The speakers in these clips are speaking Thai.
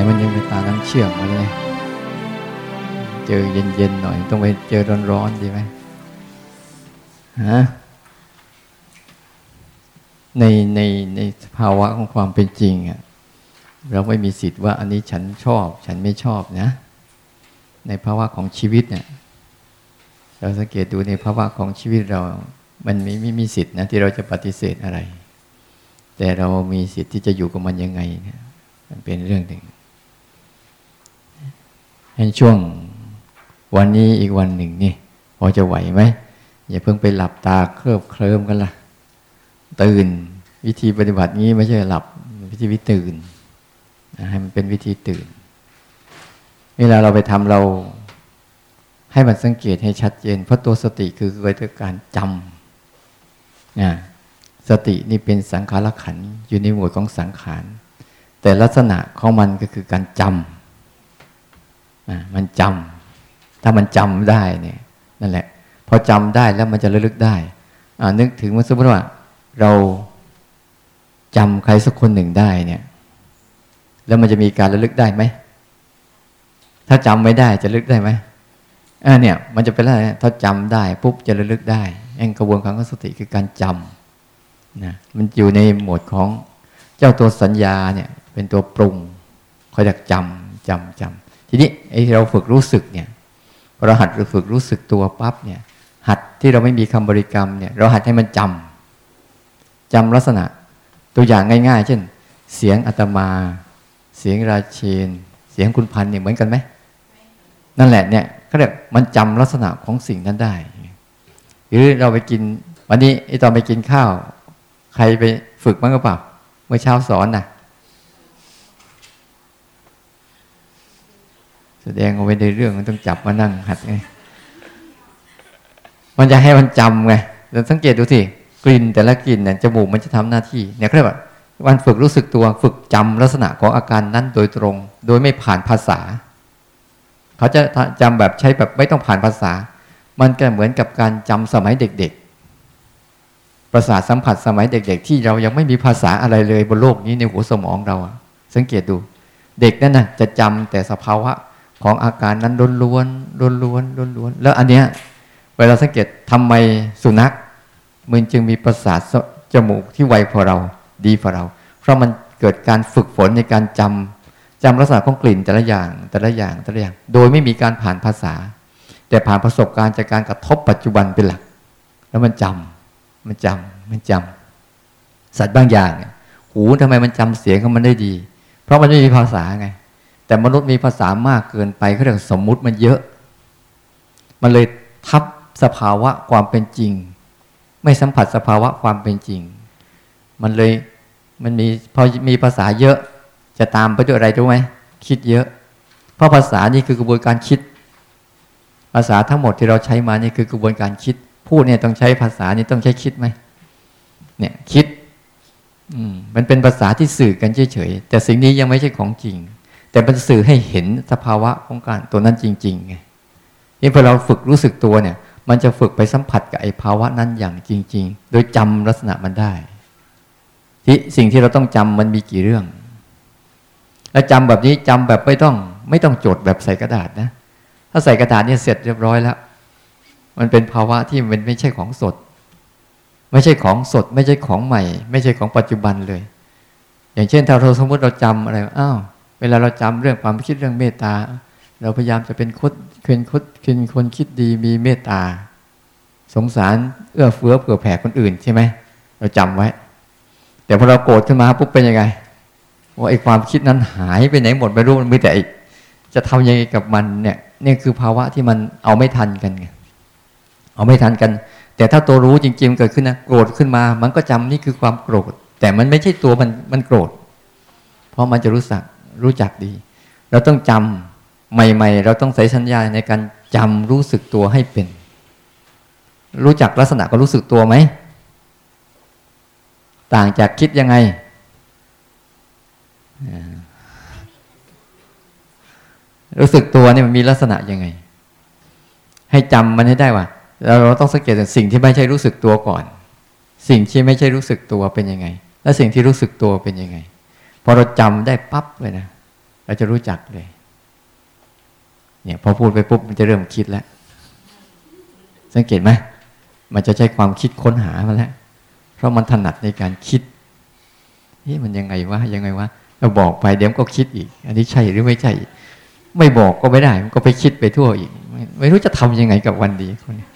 งมันยังเป็นตาน้ำเชื่อมมาเลยเจอเย็นๆหน่อย ต้องไปเจอร้อนๆดีไหมฮะในในในภาวะของความเป็นจริงอะเราไม่มีสิทธิ์ว่าอันนี้ฉันชอบ ฉันไม่ชอบนะ ในภาวะของชีวิตเนี่ยเราสังเกตดูในภาวะของชีวิตเรา มันไม่ไม่มีสิทธิ์นะที่เราจะปฏิเสธอะไร แต่เรามีสิทธิ์ที่จะอยู่กับมันยังไงเนี่ยมันเป็นเรื่องหนึ่ง ในช่วงวันนี้อีกวันหนึ่งนี่พอจะไหวไหมอย่าเพิ่งไปหลับตาเคลิบเคลิ้มกันละ่ะตื่นวิธีปฏิบัตินี้ไม่ใช่หลับวิธีวิตื่นให้มันเป็นวิธีตื่น เวลาเราไปทำเรา ให้มันสังเกตให้ชัดเจน เพราะตัวสติคือเกิดจากการจำนะสตินี่เป็นสังขารขันอยู่ในหมวดของสังขาร แต่ลักษณะของมันก็คือการจำ มันจำถ้ามันจำได้เนี่ยนั่นแหละ พอจำได้แล้วมันจะระลึกได้นึกถึงว่าสมมติว่า เราจำใครสักคนหนึ่งได้เนี่ย แล้วมันจะมีการระลึกได้ไหมถ้าจำไม่ได้จะระลึกได้ไหมอ่าเนี่ย มันจะเป็นอะไรถ้าจำได้ปุ๊บจะระลึกได้เองกระบวนการของสติคือการจำนะมันอยู่ในหมวดของเจ้าตัวสัญญาเนี่ย เป็นตัวปรุงคอยดักจำจำจำ ทีนี้ไอเราฝึกรู้สึกเนี่ยเราหัดฝึกรู้สึกตัวปั๊บเนี่ยหัดที่เราไม่มีคำบริกรรมเนี่ยเราหัดให้มันจำจำลักษณะตัวอย่างง่าย ๆ เช่น เสียงอาตมา เสียงราเชน เสียงคุณพันเนี่ยเหมือนกันไหมนั่นแหละเนี่ยก็เรียกมันจำลักษณะของสิ่งนั้นได้ หรือเราไปกินวันนี้ไอตอนไปกินข้าว ใครไปฝึกมั้งก็เปล่าเมื่อเช้าสอนนะ แสดงเอาไว้ในเรื่องมันต้องจับมานั่งหัดไงมันจะให้มันจำไงเราสังเกตดูสิกลิ่นแต่ละกลิ่นเนี่ยจมูกมันจะทำหน้าที่เนี่ยเรียกว่าวันฝึกรู้สึกตัวฝึกจำลักษณะของอาการนั้นโดยตรง โดยไม่ผ่านภาษา เขาจะจำแบบใช้แบบไม่ต้องผ่านภาษา มันก็เหมือนกับการจำสมัยเด็ก ๆ ประสาทสัมผัสสมัยเด็ก ๆ ที่เรายังไม่มีภาษาอะไรเลยบนโลกนี้ในหัวสมองเราสังเกตดู เด็กนั่นนะจะจำแต่สภาวะ ของอาการนั้นล้นล้วนล้นล้วนล้นล้วนแล้วอันเนี้ยเวลาสังเกตทำไมสุนัขมันจึงมีประสาทจมูกที่ไวพอเราดีพอเรา เพราะมันเกิดการฝึกฝนในการจำจำลักษณะของกลิ่นแต่ละอย่างแต่ละอย่างแต่ละอย่าง โดยไม่มีการผ่านภาษา แต่ผ่านประสบการณ์จากการกระทบปัจจุบันเป็นหลัก แล้วมันจำมันจำมันจำสัตว์บางอย่างเนี่ยหูทำไมมันจำเสียงของมันได้ดี เพราะมันไม่มีภาษาไง แต่มนุษย์มีภาษามากเกินไปเขาเรียกสมมุติมันเยอะ มันเลยทับสภาวะความเป็นจริง ไม่สัมผัสสภาวะความเป็นจริง มันเลยมันมีพอมีภาษาเยอะจะตามไปด้วยอะไรรู้ไหมคิดเยอะ เพราะภาษานี่คือกระบวนการคิด ภาษาทั้งหมดที่เราใช้มานี่คือกระบวนการคิด พูดเนี่ยต้องใช้ภาษานี่ต้องใช้คิดไหมเนี่ยคิด อืมมันเป็นภาษาที่สื่อกันเฉยๆแต่สิ่งนี้ยังไม่ใช่ของจริง แต่มันสื่อให้เห็นสภาวะของการตัวนั้นจริงๆไงนี่พอเราฝึกรู้สึกตัวเนี่ย มันจะฝึกไปสัมผัสกับไอ้ภาวะนั้นอย่างจริง ๆ โดยจำลักษณะมันได้ ที่สิ่งที่เราต้องจำมันมีกี่เรื่อง แล้วจำแบบนี้จำแบบไม่ต้อง ไม่ต้องจดแบบใส่กระดาษนะ ถ้าใส่กระดาษเนี่ยเสร็จเรียบร้อยแล้ว มันเป็นภาวะที่มันไม่ใช่ของสด ไม่ใช่ของสด ไม่ใช่ของใหม่ ไม่ใช่ของปัจจุบันเลย อย่างเช่นถ้าเราสมมติเราจำอะไรอ้าว เวลาเราจำเรื่องความคิดเรื่องเมตตา เราพยายามจะเป็นคดเป็นคดเป็นคนคิดดีมีเมตตา สงสารเอื้อเฟื้อเผื่อแผ่คนอื่นใช่ไหมเราจำไว้ แต่พอเราโกรธขึ้นมาปุ๊บเป็นยังไงว่าไอ้ความคิดนั้นหายไปไหนหมดไม่รู้มันมีแต่จะทำยังไงกับมันเนี่ยนี่คือภาวะที่มันเอาไม่ทันกันไงเอาไม่ทันกัน แต่ถ้าตัวรู้จริงๆเกิดขึ้นนะโกรธขึ้นมา มันก็จำนี่คือความโกรธ แต่มันไม่ใช่ตัวมันมันโกรธ เพราะมันจะรู้สึก รู้จักดี เราต้องจำใหม่ ๆ เราต้องใส่สัญญาในการจำรู้สึกตัวให้เป็น รู้จักลักษณะก็รู้สึกตัวไหม ต่างจากคิดยังไง รู้สึกตัวนี่มันมีลักษณะยังไง ให้จำมันให้ได้ว่าเราต้องสังเกตสิ่งที่ไม่ใช่รู้สึกตัวก่อน สิ่งที่ไม่ใช่รู้สึกตัวเป็นยังไง และสิ่งที่รู้สึกตัวเป็นยังไง อเราจำได้ปั๊บเลยนะเราจะรู้จักเลย เนี่ยพอพูดไปปุ๊บมันจะเริ่มคิดแล้ว สังเกตไหมมันจะใช้ความคิดค้นหามาแล้ว เพราะมันถนัดในการคิดนี่มันยังไงวะยังไงวะเราบอกไปเดี๋ยวก็คิดอีก อันนี้ใช่หรือไม่ใช่ ไม่บอกก็ไม่ได้ มันก็ไปคิดไปทั่วอีก ไม่รู้จะทํำยังไงกับวันดีคนนี้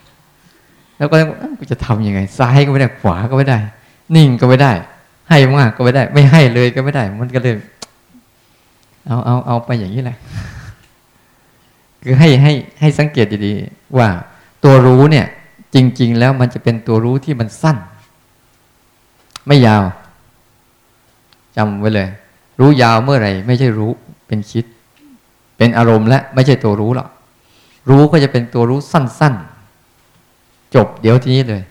แล้วก็กูจะทํำยังไง ซ้ายก็ไม่ได้ขวาก็ไม่ได้ นิ่งก็ไม่ได้ ให้มากก็ไม่ได้ ไม่ให้เลยก็ไม่ได้ มันก็เลย เอาเอาเอาไปอย่างนี้แหละ คือให้ให้ให้สังเกตดีๆว่าตัวรู้เนี่ย จริง ๆ แล้วมันจะเป็นตัวรู้ที่มันสั้น ไม่ยาวจำไว้เลย รู้ยาวเมื่อไหร่ไม่ใช่รู้เป็นคิด เป็นอารมณ์และไม่ใช่ตัวรู้หรอกรู้ก็จะเป็นตัวรู้สั้น ๆ จบเดี๋ยวทีนี้เลย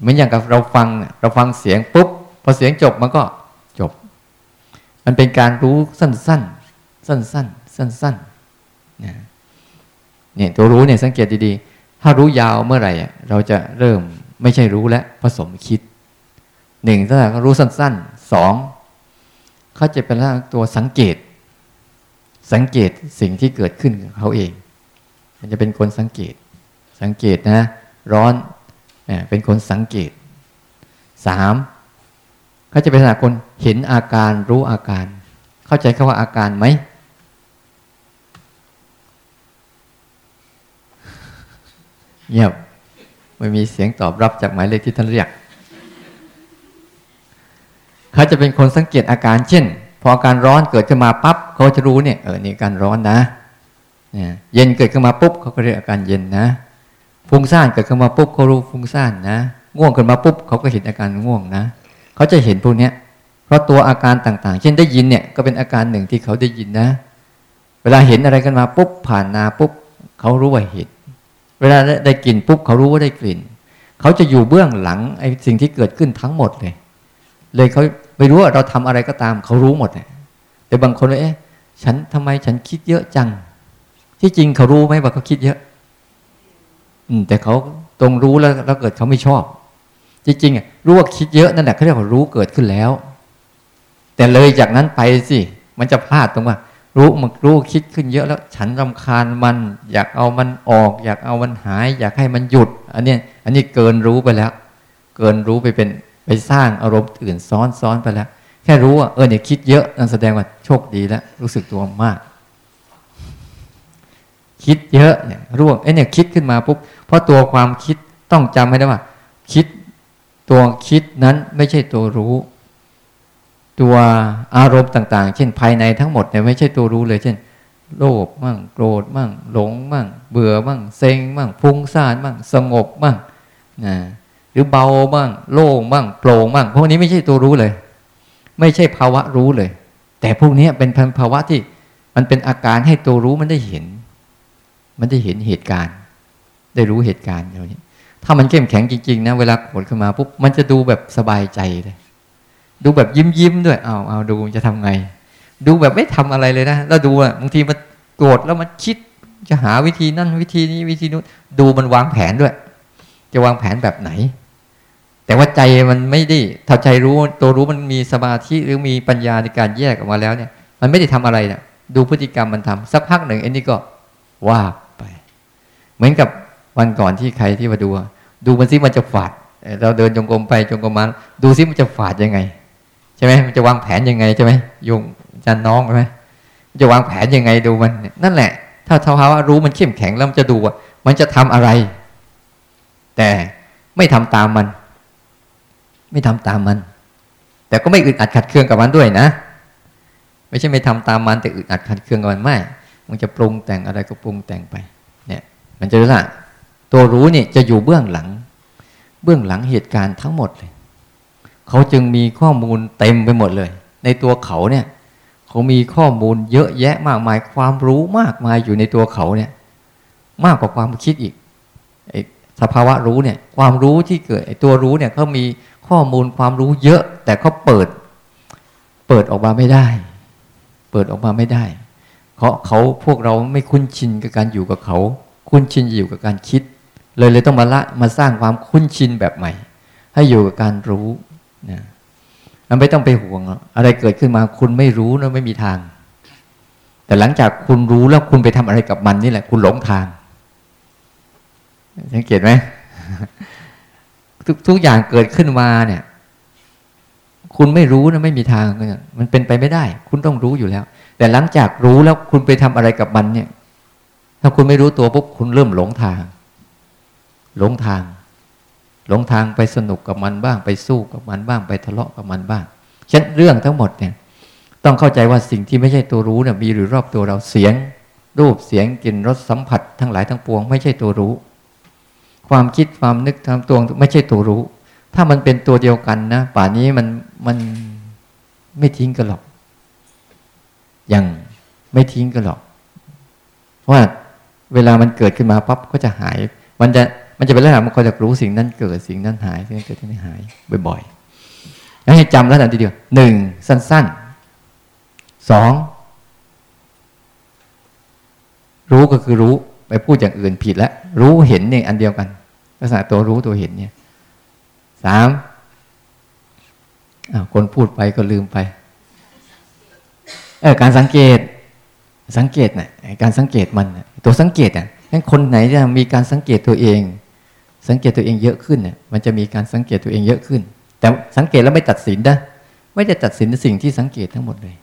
เหมือนอย่างกับเราฟังเราฟังเสียงปุ๊บ พอเสียงจบมันก็จบ มันเป็นการรู้สั้นๆ สั้นๆ สั้นๆเนี่ยตัวรู้เนี่ยสังเกตดีๆ ถ้ารู้ยาวเมื่อไหร่เราจะเริ่มไม่ใช่รู้และผสมคิดหนึ่งถ้ารู้สั้นๆสองเขาจะเป็นตัวสังเกต สังเกตสิ่งที่เกิดขึ้นกับเขาเอง มันจะเป็นคนสังเกต สังเกตนะ ร้อนเป็นคนสังเกตสาม เขาจะเป็นขนาดคนเห็นอาการรู้อาการ เข้าใจคาว่าอาการไหมเงียบไม่มีเสียงตอบรับจากหมายเลขที่ท่านเรียก เขาจะเป็นคนสังเกตอาการเช่น พออาการร้อนเกิดขึ้นมาปั๊บเขาจะรู้เนี่ยเออนี่การร้อนนะเนี่ยเย็นเกิดขึ้นมาปุ๊บเขาก็เรียกอาการเย็นนะฟุ้งซ่านเกิดขึ้นมาปุ๊บเขารู้ฟุ้งซ่านนะ ง่วงขึ้นมาปุ๊บเขาก็เห็นอาการง่วงนะ เขาจะเห็นพวกนี้เพราะตัวอาการต่างๆ เช่นได้ยินเนี่ยก็เป็นอาการหนึ่งที่เขาได้ยินนะ เวลาเห็นอะไรกันมาปุ๊บผ่านนาปุ๊บเขารู้ว่าเห็น เวลาได้กลิ่นปุ๊บเขารู้ว่าได้กลิ่น เขาจะอยู่เบื้องหลังไอ้สิ่งที่เกิดขึ้นทั้งหมดเลย เลยเขาไม่รู้ว่าเราทำอะไรก็ตาม เขารู้หมดเลยแต่บางคนเลยเอ๊ะฉันทำไมฉันคิดเยอะจัง ที่จริงเขารู้ไหมว่าเขาคิดเยอะ อืมแต่เขาตรงรู้แล้วแล้วเกิดเขาไม่ชอบ จริงๆอะรู้ว่าคิดเยอะนั่นแหละเขาเรียกว่ารู้เกิดขึ้นแล้ว แต่เลยจากนั้นไปสิมันจะพลาดตรงว่า รู้มันรู้คิดขึ้นเยอะแล้ว ฉันรำคาญมัน อยากเอามันออก อยากเอามันหาย อยากให้มันหยุด อันนี้อันนี้เกินรู้ไปแล้ว เกินรู้ไปเป็นไปสร้างอารมณ์อื่นซ้อนซ้อนไปแล้ว แค่รู้ว่าเออเนี่ยคิดเยอะนั่นแสดงว่าโชคดีแล้ว รู้สึกตัวมาก คิดเยอะเนี่ยร่วงไอ้เนี่ยคิดขึ้นมาปุ๊บเพราะตัวความคิดต้องจำให้ได้ว่า คิด ตัวคิดนั้นไม่ใช่ตัวรู้ ตัวอารมณ์ต่าง ๆ เช่นภายในทั้งหมดเนี่ยไม่ใช่ตัวรู้เลย เช่น โลภมั่งโกรธมั่งหลงมั่ง เบื่อมั่งเซ็งมั่งฟุ้งซ่านมั่งสงบมั่งนะหรือเบามั่งโล่งมั่งโปร่งมั่งพวกนี้ไม่ใช่ตัวรู้เลย ไม่ใช่ภาวะรู้เลย แต่พวกนี้เป็นภาวะที่มันเป็นอาการให้ตัวรู้มันได้เห็น มันได้เห็นเหตุการณ์ ได้รู้เหตุการณ์อย่างนี้ ถ้ามันเข้มแข็งจริงๆนะเวลาโกรธขึ้นมาปุ๊บมันจะดูแบบสบายใจเลยดูแบบยิ้มยิ้มด้วยเอาเอาดูจะทำไง ดูแบบไม่ทำอะไรเลยนะแล้วดูอะบางทีมันโกรธแล้วมันคิดจะหาวิธีนั่นวิธีนี้วิธีนู้นดูมันวางแผนด้วย จะวางแผนแบบไหน แต่ว่าใจมันไม่ได้ถ้าใจรู้ตัวรู้มันมีสมาธิหรือมีปัญญาในการแยกออกมาแล้วเนี่ย มันไม่ได้ทำอะไรเนี่ยดูพฤติกรรมมันทำสักพักหนึ่งอันนี้ก็ว่าไป เหมือนกับวันก่อนที่ใครที่มาดู ดูมันซิมันจะฝาด เราเดินจงกรมไปจงกรมมาดูซิมันจะฝาดยังไงใช่ไหมมันจะวางแผนยังไงใช่ไหมยงจันน้องใช่ไหมจะวางแผนยังไงดูมัน นั่นแหละ ถ้าภาวะรู้มันเข้มแข็งแล้วมันจะดูว่ามันจะทำอะไร แต่ไม่ทำตามมัน ไม่ทำตามมัน แต่ก็ไม่อึดอัดขัดเคืองกับมันด้วยนะ ไม่ใช่ไม่ทำตามมันแต่อึดอัดขัดเคืองกับมันไม่ มันจะปรุงแต่งอะไรก็ปรุงแต่งไป เนี่ย มันจะรู้ว่า ตัวรู้เนี่ยจะอยู่เบื้องหลัง เบื้องหลังเหตุการณ์ทั้งหมดเลย เขาจึงมีข้อมูลเต็มไปหมดเลย ในตัวเขาเนี่ย เขามีข้อมูลเยอะแยะมากมายความรู้มากมายอยู่ในตัวเขาเนี่ย มากกว่าความคิดอีกสภาวะรู้เนี่ย ความรู้ที่เกิดตัวรู้เนี่ยเขามีข้อมูลความรู้เยอะ แต่เขาเปิด เปิดออกมาไม่ได้ เปิดออกมาไม่ได้ เพราะเขาพวกเราไม่คุ้นชินกับการอยู่กับเขา คุ้นชินอยู่กับการคิด เลยเลยต้องมาละมาสร้างความคุ้นชินแบบใหม่ ให้อยู่กับการรู้นะมันไม่ต้องไปห่วง อะไรเกิดขึ้นมาคุณไม่รู้นะไม่มีทาง แต่หลังจากคุณรู้แล้วคุณไปทำอะไรกับมันนี่แหละ คุณหลงทางสังเกตไหมทุกทุกอย่างเกิดขึ้นมาเนี่ย คุณไม่รู้นะไม่มีทางมันเป็นไปไม่ได้ คุณต้องรู้อยู่แล้ว แต่หลังจากรู้แล้วคุณไปทำอะไรกับมันเนี่ย ถ้าคุณไม่รู้ตัวปุ๊บคุณเริ่มหลงทาง หลงทาง หลงทางไปสนุกกับมันบ้าง ไปสู้กับมันบ้าง ไปทะเลาะกับมันบ้างฉะนั้นเรื่องทั้งหมดเนี่ย ต้องเข้าใจว่าสิ่งที่ไม่ใช่ตัวรู้เนี่ยมีอยู่รอบตัวเราเสียง รูปเสียงกลิ่นรสสัมผัส ทั้งหลายทั้งปวง ไม่ใช่ตัวรู้ ความคิดความนึกทำตัวไม่ใช่ตัวรู้ ถ้ามันเป็นตัวเดียวกันนะป่านี้มันมันไม่ทิ้งกันหรอกยังไม่ทิ้งกันหรอกเพราะว่าเวลามันเกิดขึ้นมาปั๊บก็จะหาย มันจะ มันจะเป็นลักษณะมันก็จะรู้สิ่งนั้นเกิดสิ่งนั้นหายสิ่งนั้นเกิดสิ่งนั้นหายบ่อยๆให้จำแล้วนะทีเดียวหนึ่งสั้นๆสองรู้ก็คือรู้ไปพูดอย่างอื่นผิดแล้วรู้เห็นเนี่ยอันเดียวกัน ลักษณะตัวรู้ตัวเห็นเนี่ยสามคนพูดไปก็ลืมไปเออการสังเกตสังเกตนะ่ะการสังเกตมันตัวสังเกตอะงั้นคนไหนจะมีการสังเกตตัวเอง สังเกตตัวเองเยอะขึ้นเนี่ยมันจะมีการสังเกตตัวเองเยอะขึ้น แต่สังเกตแล้วไม่ตัดสินนะไม่ได้ตัดสินสิ่งที่สังเกตทั้งหมดเลย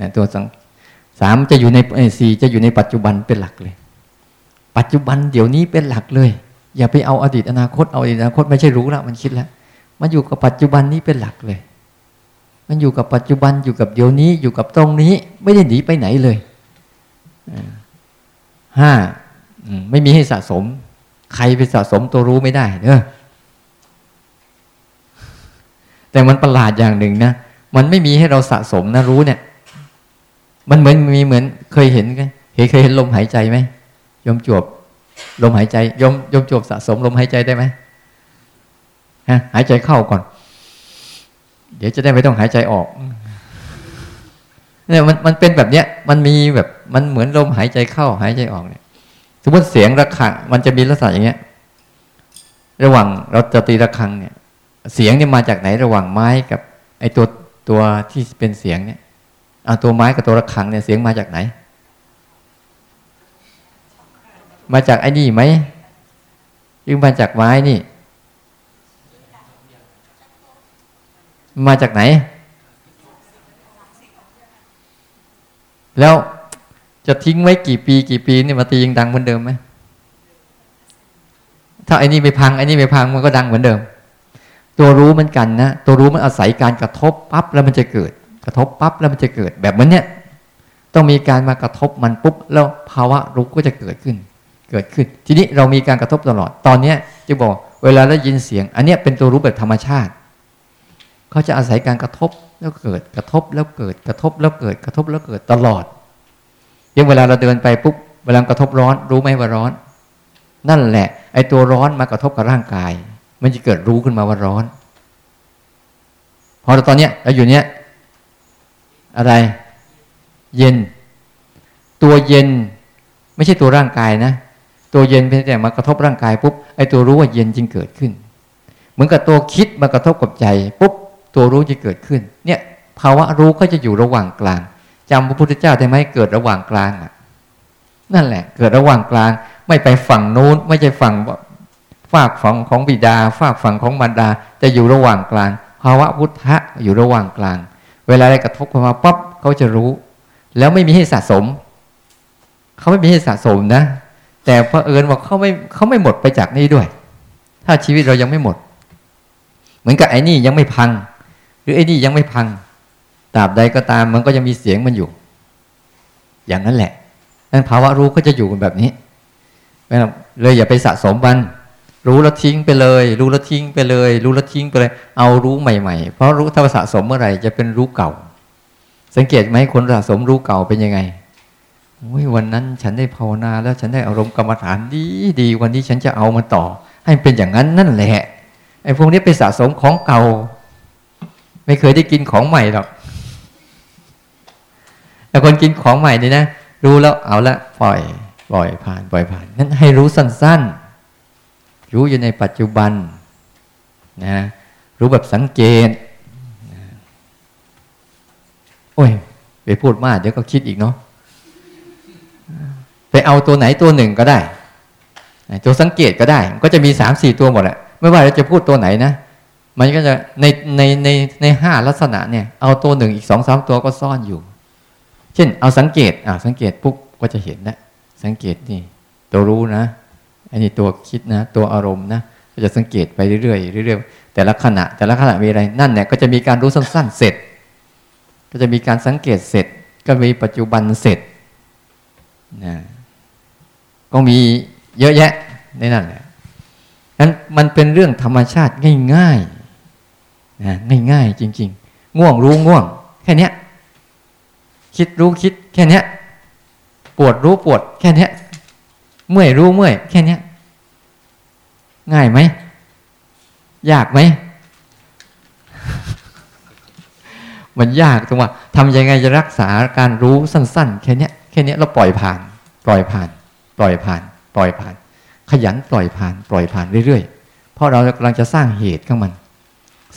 นะตัวสังสามจะอยู่ในสี่จะอยู่ในปัจจุบันเป็นหลักเลย ปัจจุบันเดี๋ยวนี้เป็นหลักเลย อย่าไปเอาอดีตอนาคตเอาอดีตอนาคตไม่ใช่รู้ล้วมันคิดแล้วมันอยู่กับปัจจุบันนี้เป็นหลักเลย มันอยู่กับปัจจุบันอยู่กับเดี๋ยวนี้อยู่กับตรงนี้ ไม่ได้หนีไปไหนเลยห้าไม่มีให้สะสม ใครไปสะสมตัวรู้ไม่ได้เนอะแต่มันประหลาดอย่างหนึ่งนะ มันไม่มีให้เราสะสมนะรู้เนี่ย มันเหมือนมีเหมือนเคยเห็นกันเห็นเคยเห็นลมหายใจไหมยมจวบ ลมหายใจยมยมจวบสะสมลมหายใจได้ไหมฮะหายใจเข้าก่อน เดี๋ยวจะได้ไม่ต้องหายใจออกเนี่ยมันมันเป็นแบบเนี้ย มันมีแบบมันเหมือนลมหายใจเข้า หายใจออกเนี่ย สมมติเสียงระฆังมันจะมีลักษณะอย่างเงี้ย ระหว่างเราจะตีระฆังเนี่ย เสียงเนี่ยมาจากไหนระหว่างไม้กับ ไอ้ตัวตัวที่เป็นเสียงเนี่ยเอาตัวไม้กับตัวระฆังเนี่ยเสียงมาจากไหน มาจากไอ้นี่ไหมยึงมาจากไม้นี่ มาจากไหน แล้ว จะทิ้งไว้กี่ปีกี่ปีนี่มาตียังดังเหมือนเดิมไหมถ้าไอ้นี่ไม่พังไอ้นี่ไม่พังมันก็ดังเหมือนเดิม ตัวรู้มือนกันนะตัวรู้มันอาศัยการกระทบปั๊บแล้วมันจะเกิด กระทบปั๊บแล้วมันจะเกิดแบบมือนเนี้ยต้องมีการมากระทบมันปุ๊บแล้วภาวะรู้ก็จะเกิดขึ้น เกิดขึ้น ทีนี้เรามีการกระทบตลอดตอนเนี้ยจะบอกเวลาได้ยินเสียง อันเนี้ยเป็นตัวรู้แบบธรรมชาติเขาจะอาศัยการกระทบแล้วเกิดกระทบแล้วเกิดกระทบแล้วเกิดกระทบแล้วเกิดตลอด ยังเวลาเราเดินไปปุ๊บเวลากระทบร้อน รู้ไหมว่าร้อน นั่นแหละ ไอ้ตัวร้อนมากระทบกับร่างกาย มันจะเกิดรู้ขึ้นมาว่าร้อน พอตอนเนี้ยเราอยู่เนี้ยอะไร เย็น ตัวเย็น ไม่ใช่ตัวร่างกายนะ ตัวเย็นเป็นแต่มากระทบร่างกายปุ๊บไอ้ตัวรู้ว่าเย็นจึงเกิดขึ้น เหมือนกับตัวคิดมากระทบกับใจปุ๊บตัวรู้จะเกิดขึ้น เนี่ยภาวะรู้ก็จะอยู่ระหว่างกลาง จำพระพุทธเจ้าได้ไหมเกิดระหว่างกลางอะ นั่นแหละ เกิดระหว่างกลาง ไม่ไปฝั่งนู้น ไม่ใช่ฝั่งฝากฝั่งของบิดา ฝากฝั่งของมารดา จะอยู่ระหว่างกลางภาวะพุทธะอยู่ระหว่างกลาง เวลาอะไรกระทบเข้ามาปั๊บเขาจะรู้ แล้วไม่มีให้สะสม เขาไม่มีให้สะสมนะ แต่เพอเอิญว่าเขาไม่เขาไม่หมดไปจากนี้ด้วย ถ้าชีวิตเรายังไม่หมด เหมือนกับไอ้นี่ยังไม่พัง หรือไอ้นี่ยังไม่พัง ตราบใดก็ตามมันก็ยังมีเสียงมันอยู่ อย่างนั้นแหละนั้นภาวะรู้ก็จะอยู่แบบนี้เลยอย่าไปสะสมมันรู้แล้วทิ้งไปเลย รู้แล้วทิ้งไปเลย รู้แล้วทิ้งไปเลย เอารู้ใหม่ๆ เพราะรู้ถ้าสะสมเมื่อไหร่จะเป็นรู้เก่า สังเกตไหมคนสะสมรู้เก่าเป็นยังไงวันนั้นฉันได้ภาวนาแล้วฉันได้อารมณ์กรรมฐานดีดีวันนี้ฉันจะเอามาต่อ ให้เป็นอย่างนั้นนั่นแหละไอ้พวกนี้ไปสะสมของเก่า ไม่เคยได้กินของใหม่หรอก แต่คนกินของใหม่นี่นะรู้แล้วเอาละปล่อยปล่อยผ่านปล่อยผ่านนั้นให้รู้สั้นๆ รู้อยู่ในปัจจุบันนะรู้แบบสังเกตโอ้ยไปพูดมากเดี๋ยวก็คิดอีกเนาะไปเอาตัวไหนตัวหนึ่งก็ได้ตัวสังเกตก็ได้ ก็จะมีสามสี่ตัวหมดแหละไม่ว่าเราจะพูดตัวไหนนะ มันก็จะในในในในห้าลักษณะเนี่ย เอาตัวหนึ่งอีกสองสามตัวก็ซ่อนอยู่ เช่น เอาสังเกตอ่าสังเกตปุ๊บก็จะเห็นนะสังเกตนี่ ตัวรู้นะอันนี้ตัวคิดนะ ตัวอารมณ์นะก็จะสังเกตไปเรื่อยๆเรื่อยๆแต่ละขณะ แต่ละขณะมีอะไรนั่นเนี่ยก็จะมีการรู้สั้นๆเสร็จ ก็จะมีการสังเกตเสร็จ ก็มีปัจจุบันเสร็จนะก็มีเยอะแยะในนั่นแหละนั้นมันเป็นเรื่องธรรมชาติง่ายๆนะง่ายๆจริง ๆ ง่วงรู้ง่วง แค่นี้ คิดรู้คิดแค่นี้ปวดรู้ปวดแค่นี้เมื่อยรู้เมื่อยแค่นี้ง่ายไหม ยากไหม มันยากตรงว่าทำยังไงจะรักษาการรู้สั้น ๆ แค่นี้แค่นี้เราปล่อยผ่าน ปล่อยผ่าน ปล่อยผ่าน ปล่อยผ่าน ขยันปล่อยผ่าน ปล่อยผ่านเรื่อยๆ เพราะเรากำลังจะสร้างเหตุข้างมัน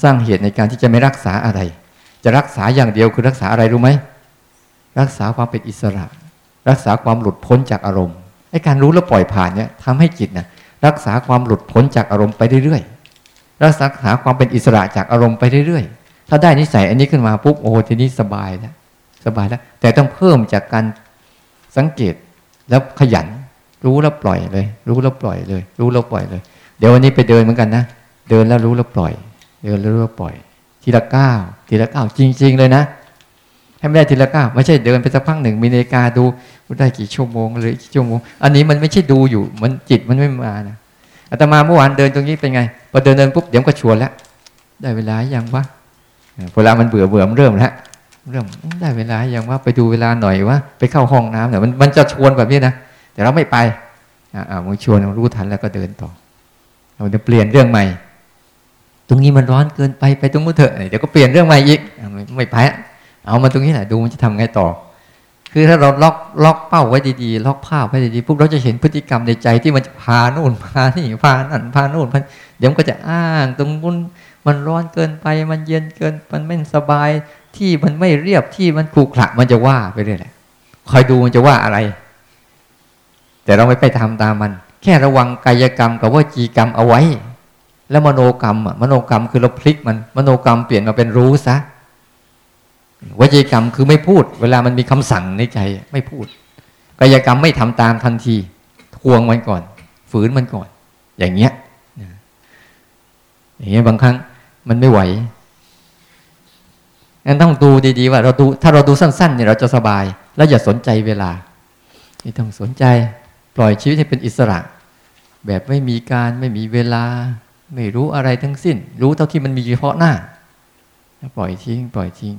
สร้างเหตุในการที่จะไม่รักษาอะไร จะรักษาอย่างเดียวคือรักษาอะไรรู้ไหม รักษาความเป็นอิสระ รักษาความหลุดพ้นจากอารมณ์ไอ้การรู้แล้วปล่อยผ่านเนี่ยทำให้จิตนะรักษาความหลุดพ้นจากอารมณ์ไปเรื่อยๆรักษาหาความเป็นอิสระจากอารมณ์ไปเรื่อยๆ ถ้าได้นิสัยอันนี้ขึ้นมาปุ๊บโอ้ทีนี้สบายแล้วสบายแล้ว แต่ต้องเพิ่มจากการสังเกตแล้วขยัน รู้แล้วปล่อยเลย รู้แล้วปล่อยเลย รู้แล้วปล่อยเลย เดี๋ยววันนี้ไปเดินเหมือนกันนะเดินแล้วรู้แล้วปล่อย เดินแล้วรู้แล้วปล่อย ทีละก้าวทีละก้าวจริง ๆ เลยนะ ให้ไม่ได้ทีละก้าวไม่ใช่เดินไปสักพักหนึ่งมีนาฬิกาดูได้กี่ชั่วโมงเลยกี่ชั่วโมง อันนี้มันไม่ใช่ดูอยู่มันจิตมันไม่มานะอาตมาเมื่อวานเดินตรงนี้เป็นไงพอเดินเดินปุ๊บเดี๋ยวก็ชวนแล้วได้เวลายังวะเวลามันเบื่อเบื่อมันเริ่มแล้วเริ่มได้เวลายังว่าไปดูเวลาหน่อยวะไปเข้าห้องน้ำเนี่ยมันมันจะชวนแบบนี้นะแต่เราไม่ไปอ่ามึงชวนรู้ทันแล้วก็เดินต่อเราจะเปลี่ยนเรื่องใหม่ ตรงนี้มันร้อนเกินไปไปตรงนู้นเถอะเดี๋ยวก็เปลี่ยนเรื่องใหม่อีกไม่ไป เอามาตรงนี้แหละดูมันจะทำไงต่อ คือถ้าเราล็อกล็อกเป้าไว้ดีๆ ล็อกภาพไว้ดีๆพวกเราจะเห็นพฤติกรรมในใจที่มันจะพาโน่นพานี่พานั่นพาโน่นพาเดี๋ยวมันก็จะอ้างตรงนู้นมันร้อนเกินไปมันเย็นเกินมันไม่สบายที่มันไม่เรียบที่มันขรุขระมันจะว่าไปเรื่อยๆคอยดูมันจะว่าอะไร แต่เราไม่ไปทำตามมัน แค่ระวังกายกรรมกับวจีกรรมเอาไว้ แล้วมโนกรรมอะมโนกรรมคือเราพลิกมันมโนกรรมเปลี่ยนมาเป็นรู้ซะ วจีกรรมคือไม่พูด เวลามันมีคำสั่งในใจไม่พูดกายกรรมไม่ทำตามทันทีทวงมันก่อน ฝืนมันก่อน อย่างเงี้ยอย่างเงี้ยบางครั้งมันไม่ไหวงั้นต้องดูดีๆว่าเราดูถ้าเราดูสั้นๆเนี่ยเราจะสบาย แล้วอย่าสนใจเวลาไม่ต้องสนใจ ปล่อยชีวิตให้เป็นอิสระ แบบไม่มีการไม่มีเวลา ไม่รู้อะไรทั้งสิ้น รู้เท่าที่มันมีเฉพาะหน้า ปล่อยทิ้ง ปล่อยทิ้ง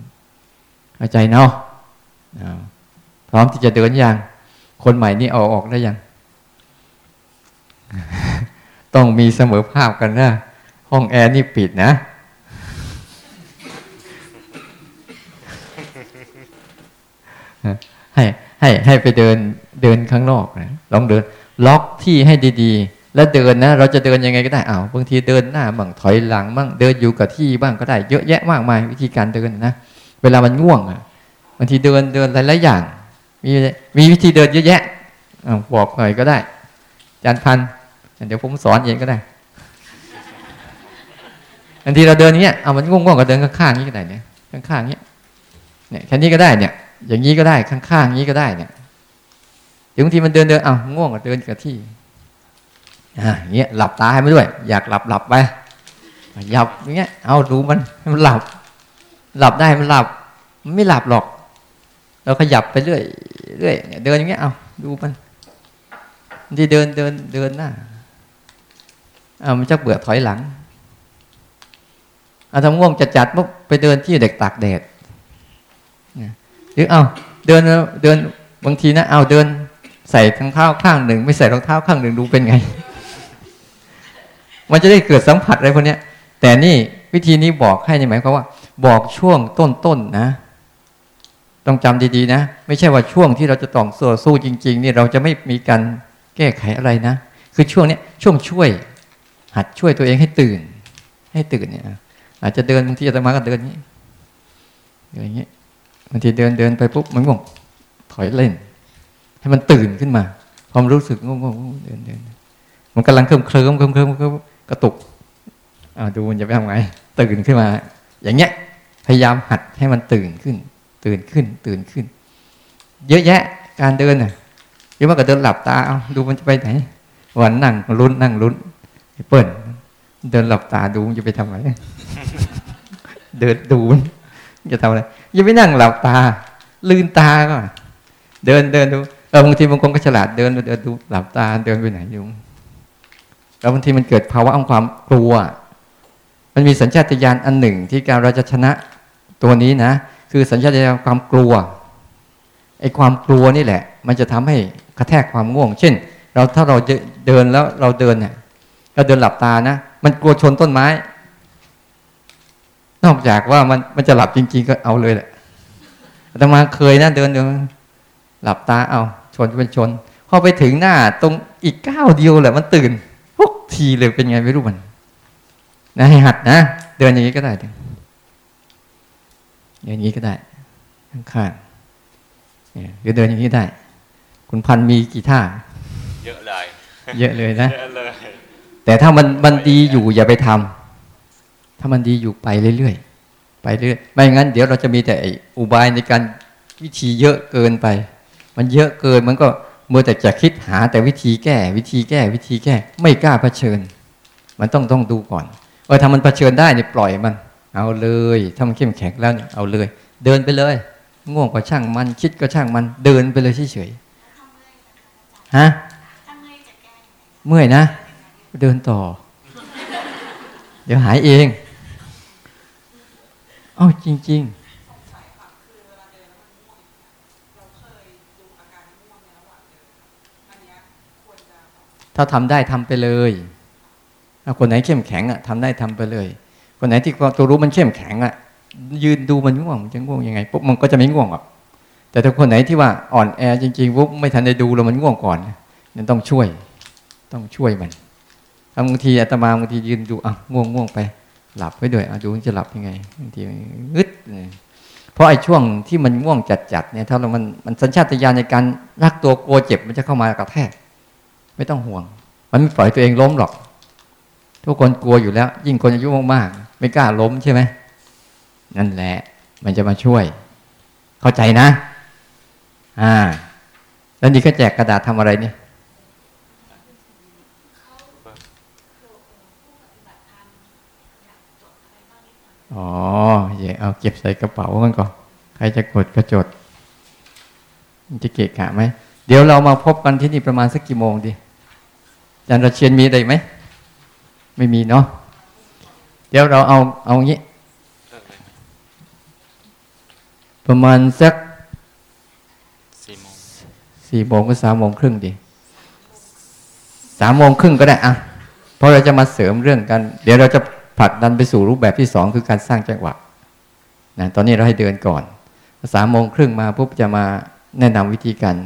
เข้าใจเนาะพร้อมที่จะเดินยังคนใหม่นี่เอาออกได้ยัง ต้องมีเสมอภาพกันนะ ห้องแอร์นี่ปิดนะ ให้ให้ให้ไปเดินเดินข้างนอกนะลองเดิน ล็อกที่ให้ดีๆ แล้วเดินนะ เราจะเดินยังไงก็ได้อ้าวบางทีเดินหน้าบ้างถอยหลังบ้างเดินอยู่กับที่บ้างก็ได้ เยอะแยะมากมายวิธีการเดินนะ เวลามันง่วงอะบางทีเดินเดินหลายๆอย่าง มีมีวิธีเดินเยอะแยะบอกหน่อยก็ได้จานพันเดี๋ยวผมสอนเองก็ได้บางทีเราเดินเนี้ยเอามันง่วงๆก็เดินข้างๆนี้ก็ได้เนี่ยข้างๆนี้เนี่ยแค่นี้ก็ได้เนี่ย อย่างนี้ก็ได้ข้างๆนี้ก็ได้เนี่ยบางทีมันเดินเดินเอาง่วงก็เดินกับที่อ่าอย่างเงี้ยหลับตาให้มันด้วย อยากหลับหลับไปหยับอย่างเงี้ยเอาดูมันให้มันหลับ หลับได้มันหลับมันไม่หลับหรอก เราขยับไปเรื่อยเรื่อยเดินอย่างเงี้ยเอาดูมันที่เดินเดินเดินหน้าเอามันจะเบื่อถอยหลังเอาทำง่วงจะจัดปุ๊บไปเดินที่เด็กตากแดดหรือเอาเดินเดินบางทีนะเอาเดินใส่รองเท้าข้างหนึ่ง ไม่ใส่รองเท้าข้างหนึ่งดูเป็นไง มันจะได้เกิดสัมผัสอะไรพวกนี้แต่นี่วิธีนี้บอกให้ในหมายความว่า บอกช่วงต้นๆนนะ ต้องจำดีๆนะ ไม่ใช่ว่าช่วงที่เราจะต้องสู้สู้จริง ๆ นี่เราจะไม่มีการแก้ไขอะไรนะ คือช่วงนี้ช่วงช่วย หัดช่วยตัวเองให้ตื่น ให้ตื่นเนี่ย อาจจะเดินบางทีอาตมาก็เดินนี้อย่างนี้บางทีเดินเดินไปปุ๊บมันง่วงถอยเล่น ให้มันตื่นขึ้นมาพอมรู้สึกง่วงง่วงเดินเดินมันกำลังเคลิ้มเคลิ้มเคลิ้มเคลิ้มกระตุกอ่าดูมันจะไปทำไงตื่นขึ้นมา อย่างเงี้ย พยายามหัดให้มันตื่นขึ้น ตื่นขึ้น ตื่นขึ้น เยอะแยะการเดินน่ะเยอะมากกว่าเดินหลับตาเอาดูมันจะไปไหนวันนั่งลุ้นนั่งลุ้นเปิดเดินหลับตาดูมันจะไปทำอะไรเดินดูมันจะทำอะไรยังไม่นั่งหลับตา ลืนตาก็เดินเดินดูเออบางทีบางคนก็ฉลาดเดินเดินดูหลับตาเดินไปไหนอยู่แล้วบางทีมันเกิดภาวะของความกลัว มันมีสัญชาตญาณอันหนึ่งที่การเราจะชนะ ตัวนี้นะ คือสัญชาตญาณความกลัวไอ้ความกลัวนี่แหละ มันจะทำให้กระแทกความง่วง เช่น เราถ้าเราเดินแล้วเราเดินเนี่ยเราเดินหลับตานะ มันกลัวชนต้นไม้ นอกจากว่ามันมันจะหลับจริง ๆ ก็เอาเลยแหละแต่มาเคยนะเดินเดินหลับตาเอา ชนเป็นชน พอไปถึงหน้า ตรงอีกก้าวเดียวแหละ มันตื่นพุกทีเลยเป็นไงไม่รู้มันนะให้หัดนะ เดินอย่างนี้ก็ได้ อย่างนี้ก็ได้ ข้างๆหรือเดินอย่างนี้ได้ คุณพันมีกี่ท่า เยอะเลย เยอะเลยนะเยอะเลยแต่ถ้ามันมันดีอยู่อย่าไปทำถ้ามันดีอยู่ไปเรื่อยๆ ไปเรื่อย ไม่งั้นเดี๋ยวเราจะมีแต่อุบายในการวิธีเยอะเกินไป มันเยอะเกินมันก็เมื่อแต่จะคิดหาแต่วิธีแก้ วิธีแก้ วิธีแก้ ไม่กล้าเผชิญ มันต้องต้องดูก่อนเออถ้ามันเผชิญได้เนี่ยปล่อยมัน เอาเลยถ้ามันเข้มแข็งแล้วเอาเลย เดินไปเลย ง่วงก็ช่างมัน คิดก็ช่างมัน เดินไปเลยเฉยๆฮะเมื่อยนะ เดินต่อ เดี๋ยวหายเองอ้าวจริง ๆถ้าทำได้ทำไปเลย ถ้าคนไหนเข้มแข็งอะทำได้ทำไปเลย คนไหนที่ตัวรู้มันเข้มแข็งอะยืนดูมันง่วงมันจะง่วงยังไงปุ๊บมันก็จะไม่ง่วงหรอกแต่ถ้าคนไหนที่ว่าอ่อนแอจริงๆปุ๊บไม่ทันได้ดูแล้วมันง่วงก่อนนั่นต้องช่วย ต้องช่วยมันบางทีอาตมาบางทียืนดูอะง่วงง่วงไป หลับไปด้วยอะดูจะหลับยังไงบางทีงึดเพราะไอ้ช่วงที่มันง่วงจัดๆเนี่ยถ้าเรามันมันสัญชาตญาณในการรักตัวกลัวเจ็บมันจะเข้ามากระแทกไม่ต้องห่วง มันไม่ปล่อยตัวเองล้มหรอก ทุกคนกลัวอยู่แล้ว ยิ่งคนอายุมากๆไม่กล้าล้มใช่ไหมนั่นแหละ มันจะมาช่วย เข้าใจนะ อ่า แล้วนี่ก็แจกกระดาษทำอะไรเนี่ยอ๋ออย่เอาเก็บใส่กระเป๋ากันก่อน ใครจะกดก็จด จะเกะกะไหม เดี๋ยวเรามาพบกันที่นี่ประมาณสักกี่โมงดีอาจารย์ระเชียนมีอะไรไหม ไม่มีเนาะเดี๋ยวเราเอาเอางี้ ประมาณสักสี่โมงสี่โมงก็สามโมงครึ่งดีสามโมงครึ่งก็ได้อะเพราะเราจะมาเสริมเรื่องกัน เดี๋ยวเราจะผลักดันไปสู่รูปแบบที่สองคือการสร้างจังหวะนะตอนนี้เราให้เดินก่อนสามโมงครึ่งมาปุ๊บจะมาแนะนำวิธีการ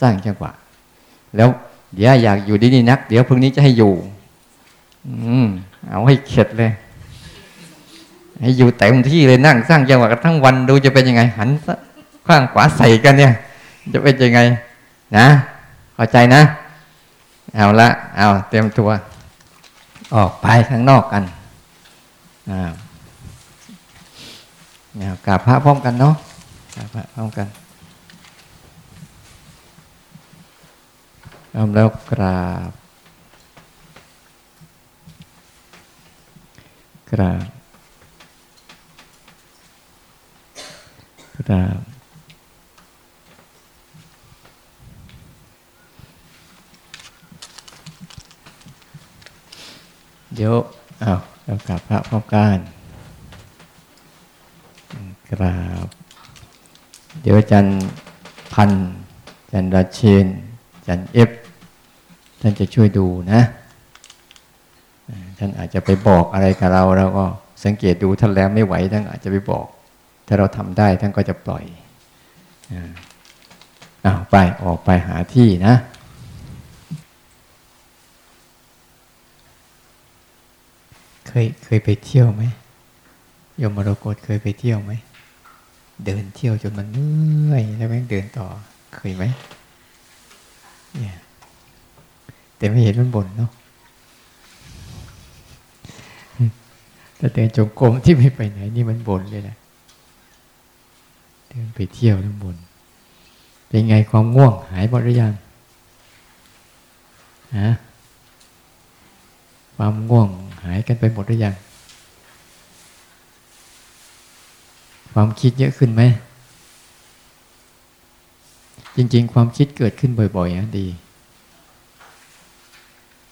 สร้างจังหวะ แล้วเดี๋ยวอยากอยู่ดีนี่นัก เดี๋ยวพรุ่งนี้จะให้อยู่ อืมเอาให้เข็ดเลย ให้อยู่เต็มที่เลยนั่งสร้างจังหวะกันทั้งวันดูจะเป็นยังไง หันข้างขวาใส่กันเนี่ย จะเป็นยังไง นะเข้าใจนะ เอาละเอาเตรียมตัว ออกไปข้างนอกกันอ่ากราบพระพร้อมกันเนาะกราบพระพร้อมกันพร้อมแล้วกราบ กราบกราบเดี๋ยวอ้าวเรากราบพระพร้อมกันกราบ เดี๋ยวอาจารย์พันอาจารย์ราเชนอาจารย์เอฟ ท่านจะช่วยดูนะ ท่านอาจจะไปบอกอะไรกับเราเราก็สังเกตดูท่านแล้วไม่ไหวท่านอาจจะไปบอก ถ้าเราทำได้ท่านก็จะปล่อยอ้าวไปออกไปหาที่นะเคยเคยไปเที่ยวไหมโยมมรกตเคยไปเที่ยวไหมเดินเที่ยวจนมันเหนื่อยแล้วแม่งเดินต่อเคยไหมเนี่ยแต่ไม่เห็นมันบ่นเนาะ แต่เดินจงกรมที่ไม่ไปไหน นี่มันบ่นเลยนะเดินไปเที่ยวแล้วบน เป็นไงความง่วงหายหมดหรือยังฮะความง่วงหายกันไปหมดหรือยัง ความคิดเยอะขึ้นไหม จริง ๆ ความคิดเกิดขึ้นบ่อยๆนะดี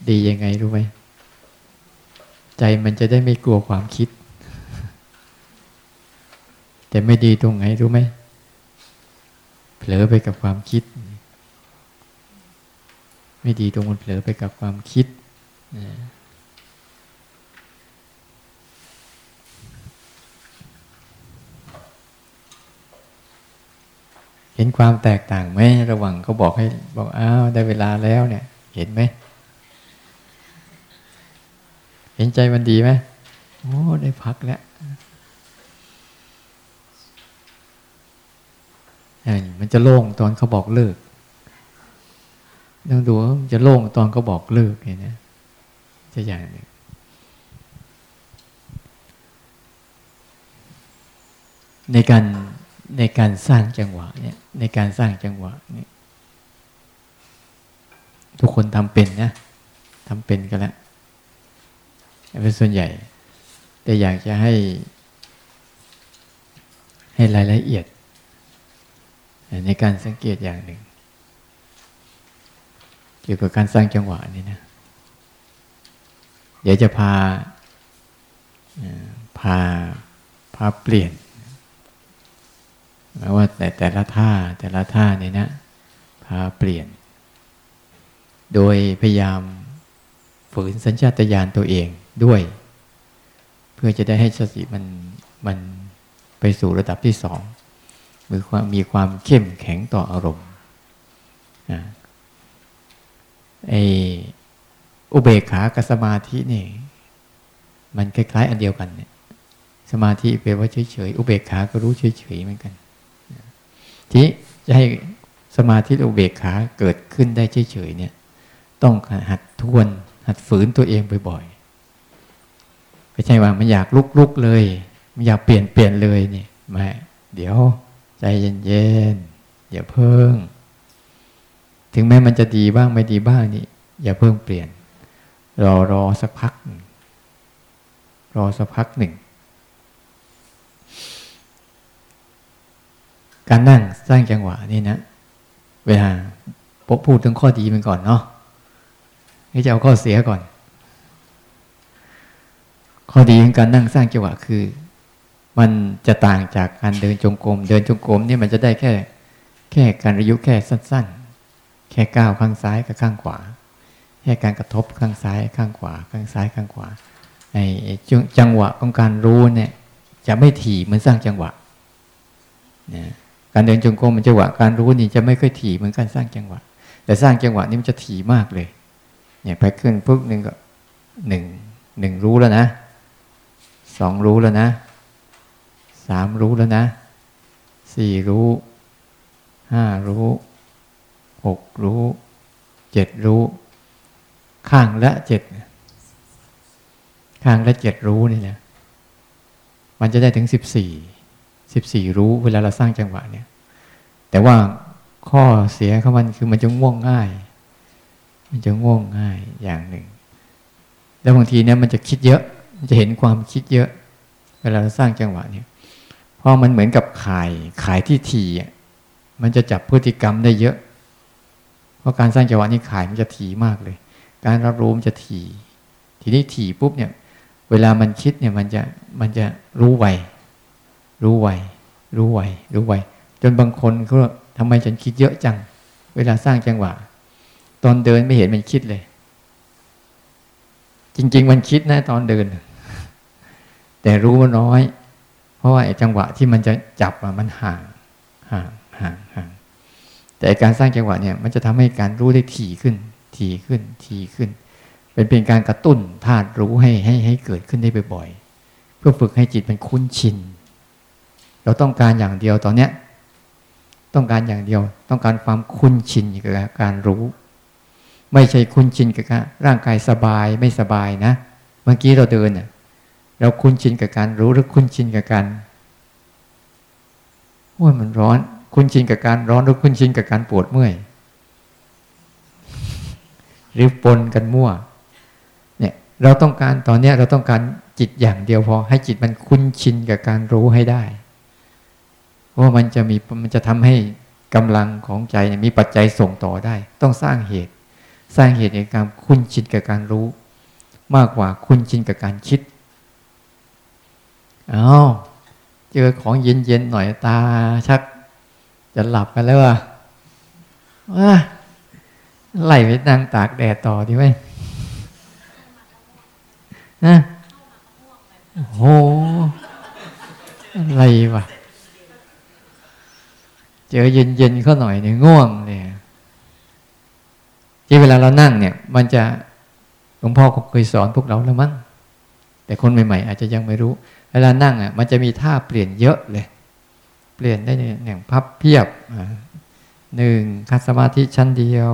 ดียังไงรู้ไหม ใจมันจะได้ไม่กลัวความคิด แต่ไม่ดีตรงไหนรู้ไหมเผลอไปกับความคิด ไม่ดีตรงมันเผลอไปกับความคิดเห็นความแตกต่างไหมระหว่างเขาบอกให้บอกอ้าวได้เวลาแล้วเนี่ย เห็นไหม เห็นใจมันดีไหมโอ้ได้พักแล้วมันจะโล่งตอนเขาบอกเลิกต้องดูว่ามันจะโล่งตอนเขาบอกเลิกเนี่ยจะอย่างหนึ่งในการในการสร้างจังหวะเนี่ยในการสร้างจังหวะเนี่ยทุกคนทำเป็นนะทำเป็นกันแล้ว เป็นส่วนใหญ่ แต่อยากจะให้ ให้รายละเอียด ในการสังเกตอย่างหนึ่ง เกี่ยวกับการสร้างจังหวะนี่นะเดี๋ยวจะพาพาพาเปลี่ยนว่าแต่แต่ละท่าแต่ละท่าเนี่ยนะพาเปลี่ยน โดยพยายามฝืนสัญชาตญาณตัวเอง ด้วย เพื่อจะได้ให้สติมันมันไปสู่ระดับที่สองมีความมีความเข้มแข็งต่ออารมณ์ไออุเบกขากับสมาธินี่มันคล้าย ๆ อันเดียวกันเนี่ยสมาธิแปลว่าเฉยๆอุเบกขาก็รู้เฉยๆเหมือนกันที่จะให้สมาธิอุเบกขาเกิดขึ้นได้เฉยๆเนี่ย ต้องหัดทวนหัดฝืนตัวเองบ่อย ไม่ใช่ว่ามันอยากลุกลุกเลย มันอยากเปลี่ยนเปลี่ยนเลยนี่ไม่เดี๋ยวใจเย็นๆอย่าเพิ่ง ถึงแม้มันจะดีบ้างไม่ดีบ้างนี่ อย่าเพิ่งเปลี่ยน รอรอสักพัก รอสักพักหนึ่ง การนั่งสร้างจังหวะนี่นะ เวลาพูดถึงข้อดีมันก่อนเนาะนี่จะเอาข้อเสียก่อน ข้อดีของการนั่งสร้างจังหวะคือ มันจะต่างจากการเดินจงกรมเดินจงกรมนี่มันจะได้แค่ แค่การระยุแค่สั้น ๆ แค่ก้าวข้างซ้ายกับข้างขวา แค่การกระทบข้างซ้ายข้างขวา ข้างซ้ายข้างขวาไอ้จังหวะของการรู้เนี่ยจะไม่ถี่เหมือนสร้างจังหวะนะการเดินจงกรมมันจังหวะการรู้นี่จะไม่ค่อยถี่เหมือนการสร้างจังหวะ แต่สร้างจังหวะนี่มันจะถี่มากเลย เนี่ยไปขึ้นปุ๊บหนึ่งก็หนึ่งหนึ่งรู้แล้วนะ สองรู้แล้วนะสามรู้แล้วนะสี่รู้ห้ารู้หกรู้เจ็ดรู้ ข้างละเจ็ดข้างละเจ็ดรู้นี่นะมันจะได้ถึงสิบสี่สิบสี่รู้เวลาเราสร้างจังหวะเนี่ย แต่ว่าข้อเสียของมันคือมันจะง่วงง่าย มันจะง่วงง่ายอย่างหนึ่ง แล้วบางทีเนี่ยมันจะคิดเยอะ จะเห็นความคิดเยอะ เวลาเราสร้างจังหวะเนี่ยเพราะมันเหมือนกับข่ายข่ายที่ถี่มันจะจับพฤติกรรมได้เยอะ เพราะการสร้างจังหวะนี่ข่ายมันจะถีมากเลย การรับรู้มันจะถีทีนี้ถีปุ๊บเนี่ย เวลามันคิดเนี่ยมันจะมันจะรู้ไวรู้ไวรู้ไวรู้ไวจนบางคนเขาทำไมฉันคิดเยอะจัง เวลาสร้างจังหวะ ตอนเดินไม่เห็นมันคิดเลย จริง ๆ มันคิดนะตอนเดิน แต่รู้ว่าน้อย เพราะว่าไอ้จังหวะที่มันจะจับมันห่างห่างห่างห่างแต่การสร้างจังหวะเนี่ยมันจะทำให้การรู้ได้ถี่ขึ้น ถี่ขึ้น ถี่ขึ้น เป็นเป็นการกระตุ้นธาตุรู้ให้ให้ให้เกิดขึ้นได้บ่อยๆเพื่อฝึกให้จิตมันคุ้นชิน เราต้องการอย่างเดียวตอนเนี้ยต้องการอย่างเดียว ต้องการความคุ้นชินกับการรู้ ไม่ใช่คุ้นชินกับการร่างกายสบายไม่สบายนะ เมื่อกี้เราเดิน เราคุ้นชินกับการรู้หรือคุ้นชินกับการโอ้ยมันร้อน คุ้นชินกับการร้อนหรือคุ้นชินกับการปวดเมื่อยหรือปนกันมั่ว เนี่ย เราต้องการตอนนี้เราต้องการจิตอย่างเดียวพอ ให้จิตมันคุ้นชินกับการรู้ให้ได้เพราะมันจะมีมันจะทำให้กำลังของใจมีปัจจัยส่งต่อได้ ต้องสร้างเหตุ สร้างเหตุในการคุ้นชินกับการรู้ มากกว่าคุ้นชินกับการคิด เอาเจอของเย็นๆหน่อยตา ชัก จะหลับกันแล้วอะไหลไปนั่งตากแดดต่อดีไหมนะโอ้อะไรวะเจอเย็นๆเขาหน่อยเนี่ยง่วงเนี่ยที่เวลาเรานั่งเนี่ย มันจะหลวงพ่อเคยสอนพวกเราแล้วมั้งแต่คนใหม่ ๆ อาจจะยังไม่รู้ เวลานั่งอะมันจะมีท่าเปลี่ยนเยอะเลย เปลี่ยนได้อย่างพับเพียบหนึ่งคัดสมาธิชั้นเดียว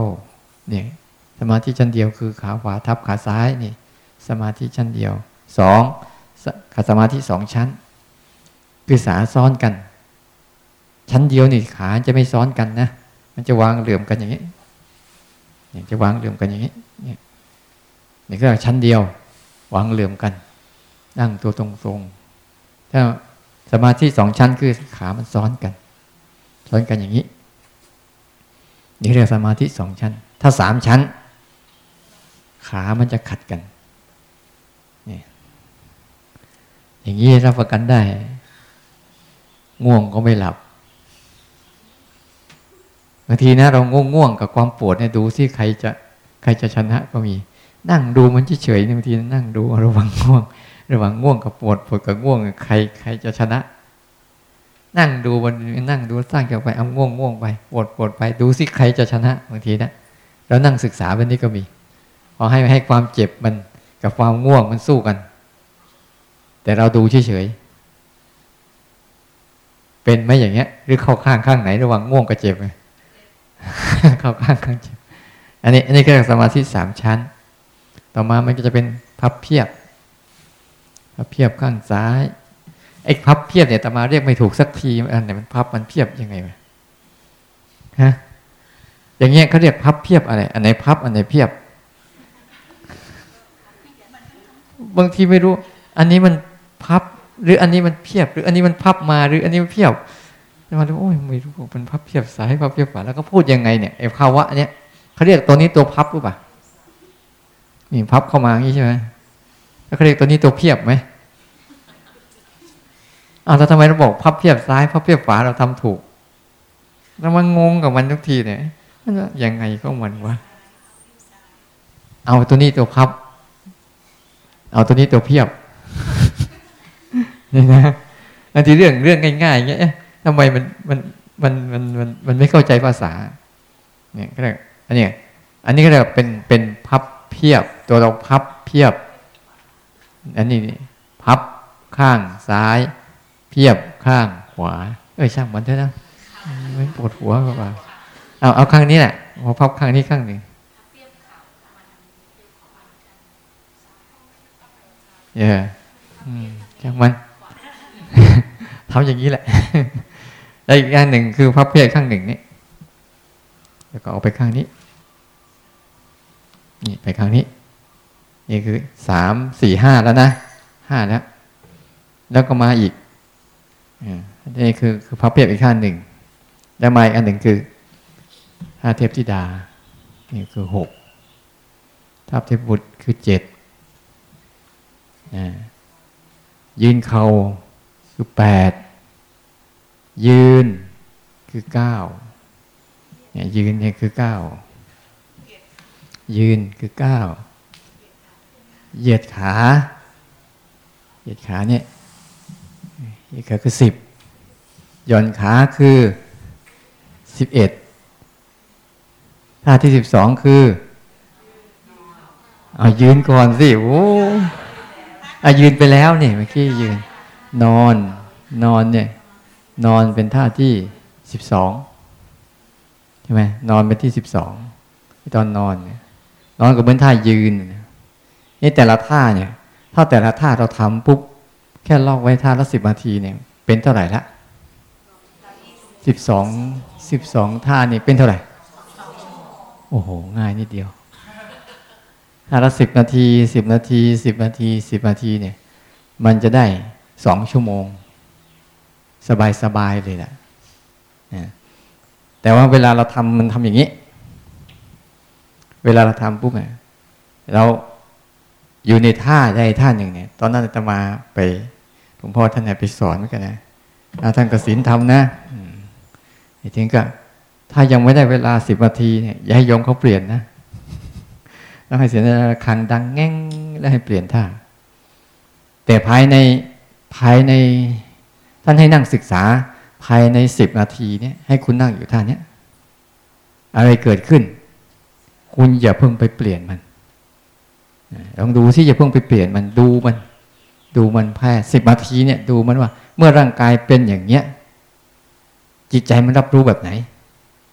เนี่ยสมาธิชั้นเดียวคือขาขวาทับขาซ้ายนี่สมาธิชั้นเดียวสองขาสมาธิสองชั้น คือสาซ้อนกัน ชั้นเดียวนี่ขาจะไม่ซ้อนกันนะมันจะวางเหลื่อมกันอย่างนี้เนี่ยจะวางเหลื่อมกันอย่างนี้เนี่ยนี่ก็ชั้นเดียว วางเหลื่อมกัน นั่งตัวตรงๆ ถ้าสมาธิสองชั้นคือขามันซ้อนกัน ซ้อนกันอย่างนี้ นี่เรียกสมาธิสองชั้น ถ้าสามชั้น ขามันจะขัดกันนี่อย่างนี้รับประกันได้ ง่วงก็ไม่หลับบางทีนะเราง่วงง่วงกับความปวดเนี่ยดูที่ใครจะใครจะชนะก็มี นั่งดูมันเฉยๆบางทีนั่งดูระวังง่วง ระหวังง่วงกับปวดปวดกับง่วง ใครใครจะชนะ นั่งดูมันนั่งดูสร้างจากไปเอาง่วงง่วงไปปวดปวดไปดูสิใครจะชนะบางทีนะแล้วนั่งศึกษาแบบนี้ก็มีพอให้ให้ความเจ็บมันกับความง่วงมันสู้กัน แต่เราดูเฉยๆเป็นไหมอย่างเงี้ย หรือเข้าข้างข้างไหน ระหว่างง่วงกับเจ็บไหมเข้าข้างข้างเจ็บอันนี้อันนี้ก็สมาธิสามชั้น ต่อมามันก็จะเป็นพับเพียบ พับเพียบข้างซ้าย ไอ้พับเพียบเนี่ยต่มาเรียกไม่ถูกสักทีอันไหนมันพับมันเพียบยังไงฮะอย่างเงี้ยเขาเรียกพับเพียบอะไร อันไหนพับอันไหนเพียบ บางทีไม่รู้ อันนี้มันพับ หรืออันนี้มันเพียบ หรืออันนี้มันพับมาหรืออันนี้มันเพียบมาดูโอ้ยไม่รู้เป็นพับเพียบสายพับเพียบฝาแล้วก็พูดยังไงเนี่ยไอ้ภาวะเนี้ยเขาเรียกตัวนี้ตัวพับหรือเปล่านี่พับเข้ามาอย่างนี้ใช่ไหม แล้วเขาเรียกตัวนี้ตัวเพียบไหมอ้าวแล้วทำไมเราบอกพับเพียบซ้ายพับเพียบฝาเราทำถูกแล้วมันงงกับมันทุกทีเนี่ยยังไงก็มันวะเอาตัวนี้ตัวพับ เอาตัวนี้ตัวเพียบนี่นะอันที่เรื่องเรื่องง่ายๆเงี้ยทำไมมันมันมันมันมันมันไม่เข้าใจภาษา เนี่ยก็เรียอันนี้อันนี้ก็เรียเป็นเป็นพับเพียบ ตัวเราพับเพียบ อันนี้พับข้างซ้าย เพียบข้างขวา เอ้ยช่างมันเถอะนะไม่ปวดหัวกว่าเอาเอาข้างนี้แหละพอพับข้างนี้ข้างหนึ่งเออจังมันทำอย่างนี้แหละแล้วอีกอย่างหนึ่งคือพับเพียข้างหนึ่งนี่แล้วก็เอาไปข้างนี้ นี่ไปข้างนี้ นี่คือสามสี่ห้าแล้วนะห้าแล้ว แล้วก็มาอีกนี่คือคือพับเพียบอีกข้างหนึ่ง แล้วมาอีกอันหนึ่งคือถ้าเทพธิดา นี่คือหกถ้าเทพบุตรคือเจ็ดยืนเขาคือแปดยืนคือเก้าเนี่ยยืนเนี่ยคือเก้ายืนคือเก้า เหยียดขา เหยียดขาเนี่ยเหยียดขาคือสิบหย่อนขาคือสิบเอ็ดท่าที่สิบสองคือเอายืนก่อนสิโอ้อายืนไปแล้วเนี่ยเมื่อกี้ยืน นอนนอนเนี่ย นอนเป็นท่าที่สิบสองใช่ไหมนอนเป็นที่สิบสองตอนนอนเนี่ยนอนก็เหมือนท่ายืน นี่แต่ละท่าเนี่ย ถ้าแต่ละท่าเราทำปุ๊บแค่ลอกไว้ท่าละสิบนาทีเนี่ย เป็นเท่าไหร่ละสิบสองสิบสองท่านี่เป็นเท่าไหร่ โอ้โห ง่ายนิดเดียวท่าละสิบนาทีสิบนาทีสิบนาทีสิบนาทีเนี่ย มันจะได้สองชั่วโมง สบายสบายเลยแหละแต่ว่าเวลาเราทำมันทำอย่างนี้ เวลาเราทำปุ๊บเนี่ยเรา อยู่ในท่าใดท่าหนึ่งเนี่ย ตอนนั้นจะมาไปหลวงพ่อท่านไปสอนเหมือนกันนะท่านกสินทำนะอ้ทีนี้ก็ ถ้ายังไม่ได้เวลาสิบนาทีเนี่ยอย่าให้ยงเขาเปลี่ยนนะต้องให้เสียงระฆังดังแง่งแล้วให้เปลี่ยนท่า แต่ภายในภายในท่านให้นั่งศึกษา ภายในสิบนาทีเนี่ย ให้คุณนั่งอยู่ท่านี้อะไรเกิดขึ้น คุณอย่าเพิ่งไปเปลี่ยนมัน ลองดูที่อย่าเพิ่งไปเปลี่ยนมันดูมัน ดูมันแค่สิบนาทีเนี่ยดูมันว่า เมื่อร่างกายเป็นอย่างเนี้ยจิตใจมันรับรู้แบบไหน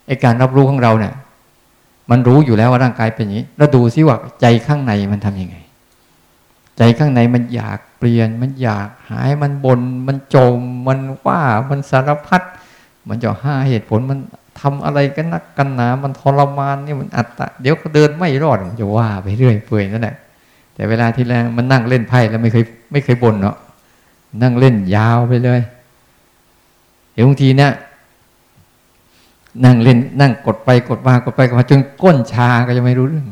ไอการรับรู้ของเราเนี่ยมันรู้อยู่แล้วว่าร่างกายเป็นอย่างนี้ แล้วดูซิว่าใจข้างในมันทํำยังไง ใจข้างในมันอยากเปลี่ยน มันอยากหายมันบนมันโจม มันว่ามันสารพัดมันจะห้าเหตุผลมันทำอะไรกันนักกันหนา มันทรมานนี่มันอัตตะเดี๋ยวก็เดินไม่รอดมันจะว่าไปเรื่อยเปื่อยนั่นแหละ แต่เวลาที่แรงมันนั่งเล่นไพ่แล้วไม่เคยไม่เคยบ่นเนาะนั่งเล่นยาวไปเลยเดี๋ยวบางทีเนี่ยนั่งเล่นนั่งกดไปกดมากดไปกดมาจนก้นชาก็จะไม่รู้เรื่อง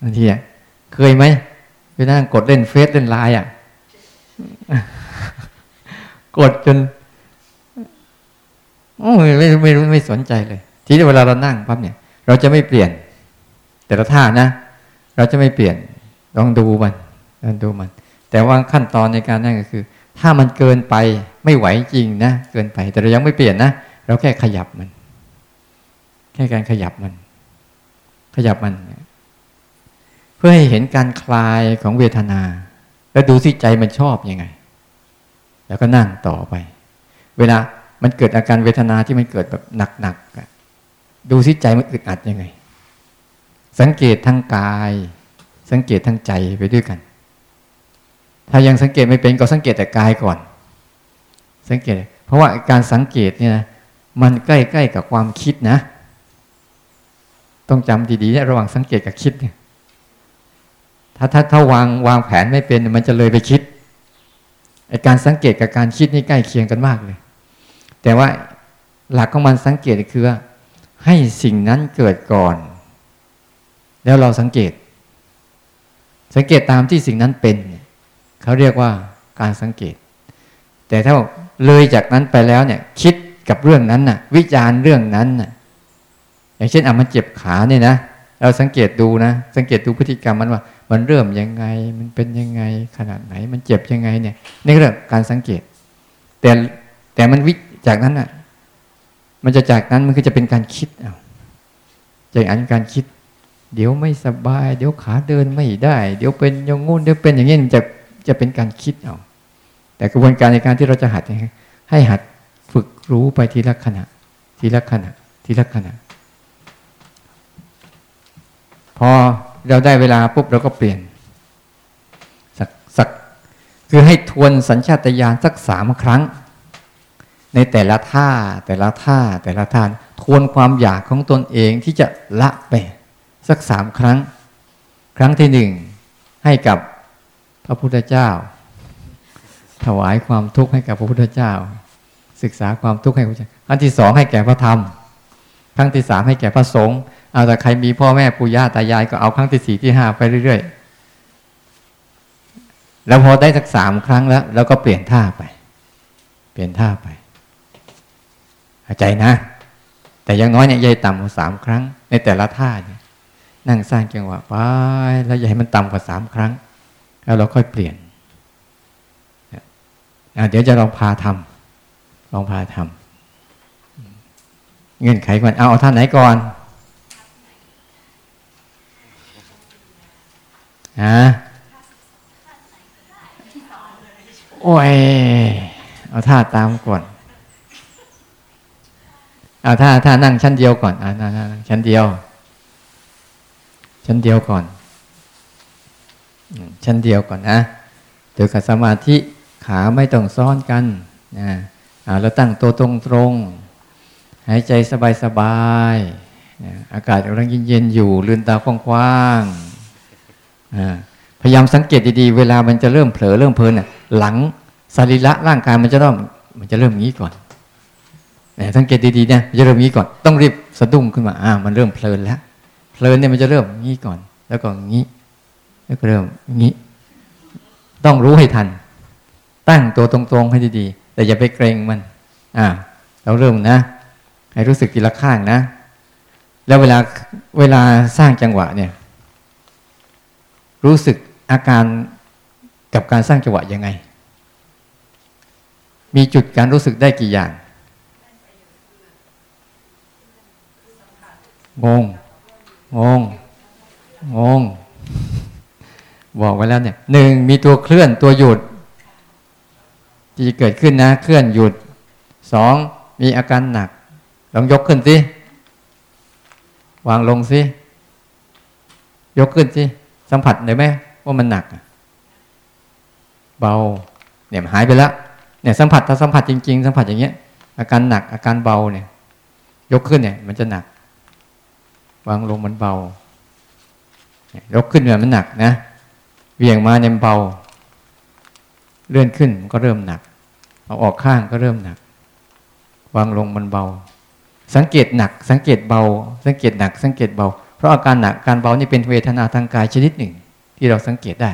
บางทีอะเคยไหมไปนั่งกดเล่นเฟซเล่นไลน์อะ กดจนโอ้ไม่ไม่รู้ไม่สนใจเลย ทีนี้เวลาเรานั่งปั๊บเนี่ย เราจะไม่เปลี่ยน แต่ละท่านะ เราจะไม่เปลี่ยน ลองดูมันลองดูมัน แต่ว่าขั้นตอนในการนั่งก็คือ ถ้ามันเกินไปไม่ไหวจริงนะเกินไป แต่เรายังไม่เปลี่ยนนะเราแค่ขยับมัน แค่การขยับมัน ขยับมัน เพื่อให้เห็นการคลายของเวทนา แล้วดูสิใจมันชอบยังไง แล้วก็นั่งต่อไป เวลามันเกิดอาการเวทนาที่มันเกิดแบบหนักๆดูสิใจมันอึดอัดยังไง สังเกตทั้งกาย สังเกตทั้งใจไปด้วยกัน ถ้ายังสังเกตไม่เป็นก็สังเกตแต่กายก่อน สังเกต เพราะว่าการสังเกตเนี่ยมันใกล้ๆกับความคิดนะ ต้องจำดีๆนี่ยระหว่างสังเกตกับคิดเนี่ยถ้าถ้าถ้าวางวางแผนไม่เป็นมันจะเลยไปคิดไอการสังเกตกับการคิดนี่ใกล้เคียงกันมากเลย แต่ว่าหลักของมันสังเกตคือให้สิ่งนั้นเกิดก่อน แล้วเราสังเกต สังเกตตามที่สิ่งนั้นเป็นเขาเรียกว่าการสังเกต แต่ถ้าเลยจากนั้นไปแล้วเนี่ย คิดกับเรื่องนั้นน่ะ วิจารณ์เรื่องนั้นน่ะ อย่างเช่นอะมันเจ็บขาเนี่ยนะเราสังเกตดูนะ สังเกตดูพฤติกรรมมันว่า มันเริ่มยังไง มันเป็นยังไง ขนาดไหน มันเจ็บยังไงเนี่ยนี่เรื่องการสังเกต แต่แต่มันวิจากนั้นน่ะ มันจะจากนั้นมันก็จะเป็นการคิดเอาจากอันการคิด เดี๋ยวไม่สบาย เดี๋ยวขาเดินไม่ได้ เดี๋ยวเป็นอย่างงู้นเดี๋ยวเป็นอย่างนี้มันจะจะเป็นการคิดเอาแต่กระบวนการในการที่เราจะหัดให้หัดฝึกรู้ไปทีละขณะ ทีละขณะ ทีละขณะ พอเราได้เวลาปุ๊บเราก็เปลี่ยนสักสักคือให้ทวนสัญชาตญาณสักสามครั้ง ในแต่ละท่าแต่ละท่าแต่ละท่าทวนความอยากของตนเองที่จะละไป สักสามครั้ง ครั้งที่หนึ่งให้กับพระพุทธเจ้า ถวายความทุกข์ให้กับพระพุทธเจ้า ศึกษาความทุกข์ให้พระเจ้าครั้งที่สองให้แก่พระธรรม ครั้งที่สามให้แก่พระสงฆ์เอาแต่ใครมีพ่อแม่ปู่ย่าตายายก็เอาครั้งที่สี่ที่ห้าไปเรื่อยๆ แล้วพอได้สักสามครั้งแล้วเราก็เปลี่ยนท่าไป เปลี่ยนท่าไปเข้าใจนะ แต่ยังน้อยเนี่ยยายต่ำกว่าสามครั้ง ในแต่ละท่าเนี่ย นั่งสร้างจังหวะไปแล้วอย่าให้มันต่ำกว่าสามครั้ง แล้วเราค่อยเปลี่ยนเดี๋ยวจะลองพาทำลองพาทำเงื่อนไขก่อนเอาเอาท่านไหนก่อนฮะโอ้ย เอาท่าตามก่อน เอาถ้าถ้านั่งชั้นเดียวก่อนอ่านั่งชั้นเดียว ชั้นเดียวก่อน ชั้นเดียวก่อนนะโดยกับสมาธิขาไม่ต้องซ้อนกันนะเราตั้งตัวตรงตรงหายใจสบายสบายอากาศกำลังเย็นๆอยู่ลืนตากว้างๆพยายามสังเกตดีๆ เวลามันจะเริ่มเผลอเริ่มเพลินหลังสรีระร่างกายมันจะเริ่มมันจะเริ่มงี้ก่อนสังเกตดีๆเนี่ยมันจะเริ่มงี้ก่อน ต้องรีบสะดุ้งขึ้นมาอ่ามันเริ่มเพลินแล้ว ลินเนี่ยมันจะเริ่มงี้ก่อน แล้วก็งี้ แล้วก็เริ่มงี้ ต้องรู้ให้ทัน ตั้งตัวตรงๆให้ดีๆ แต่อย่าไปเกรงมัน อ่า เราเริ่มนะ ให้รู้สึกทีละข้างนะ แล้วเวลาเวลาสร้างจังหวะเนี่ย รู้สึกอาการกับการสร้างจังหวะยังไง มีจุดการรู้สึกได้กี่อย่างงง งง งง บอกไว้แล้วเนี่ยหนึ่งมีตัวเคลื่อนตัวหยุดที่เกิดขึ้นนะ เคลื่อนหยุดสองมีอาการหนัก ลองยกขึ้นสิ วางลงสิ ยกขึ้นสิ สัมผัสได้ไหมว่ามันหนัก เบา เนี่ยหายไปแล้วเนี่ยสัมผัสถ้าสัมผัสจริง ๆ สัมผัสอย่างเงี้ย อาการหนักอาการเบาเนี่ย ยกขึ้นเนี่ย มันจะหนัก วางลงมันเบายกขึ้นเนี่ยมันหนักนะเวียงมาเนี่ยเบา เลื่อนขึ้นก็เริ่มหนัก เอาออกข้างก็เริ่มหนัก วางลงมันเบา สังเกตหนัก สังเกตเบา สังเกตหนัก สังเกตเบา เพราะอาการหนักการเบานี่เป็นเวทนาทางกายชนิดหนึ่ง ที่เราสังเกตได้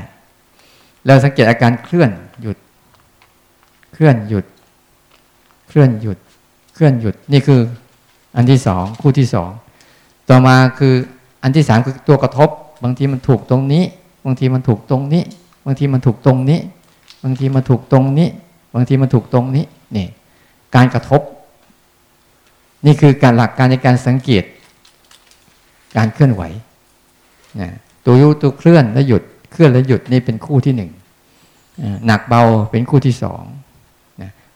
แล้วสังเกตอาการเคลื่อนหยุด เคลื่อนหยุด เคลื่อนหยุด เคลื่อนหยุดนี่คือ อันที่สองคู่ที่สอง ต่อมาคืออันที่สามคือตัวกระทบ บางทีมันถูกตรงนี้ บางทีมันถูกตรงนี้ บางทีมันถูกตรงนี้ บางทีมันถูกตรงนี้ บางทีมันถูกตรงนี้นี่การกระทบ นี่คือการหลักการในการสังเกต การเคลื่อนไหวนะตัวยุตัวเคลื่อนและหยุดเคลื่อนและหยุดนี่เป็นคู่ที่หนึ่งหนักเบาเป็นคู่ที่สอง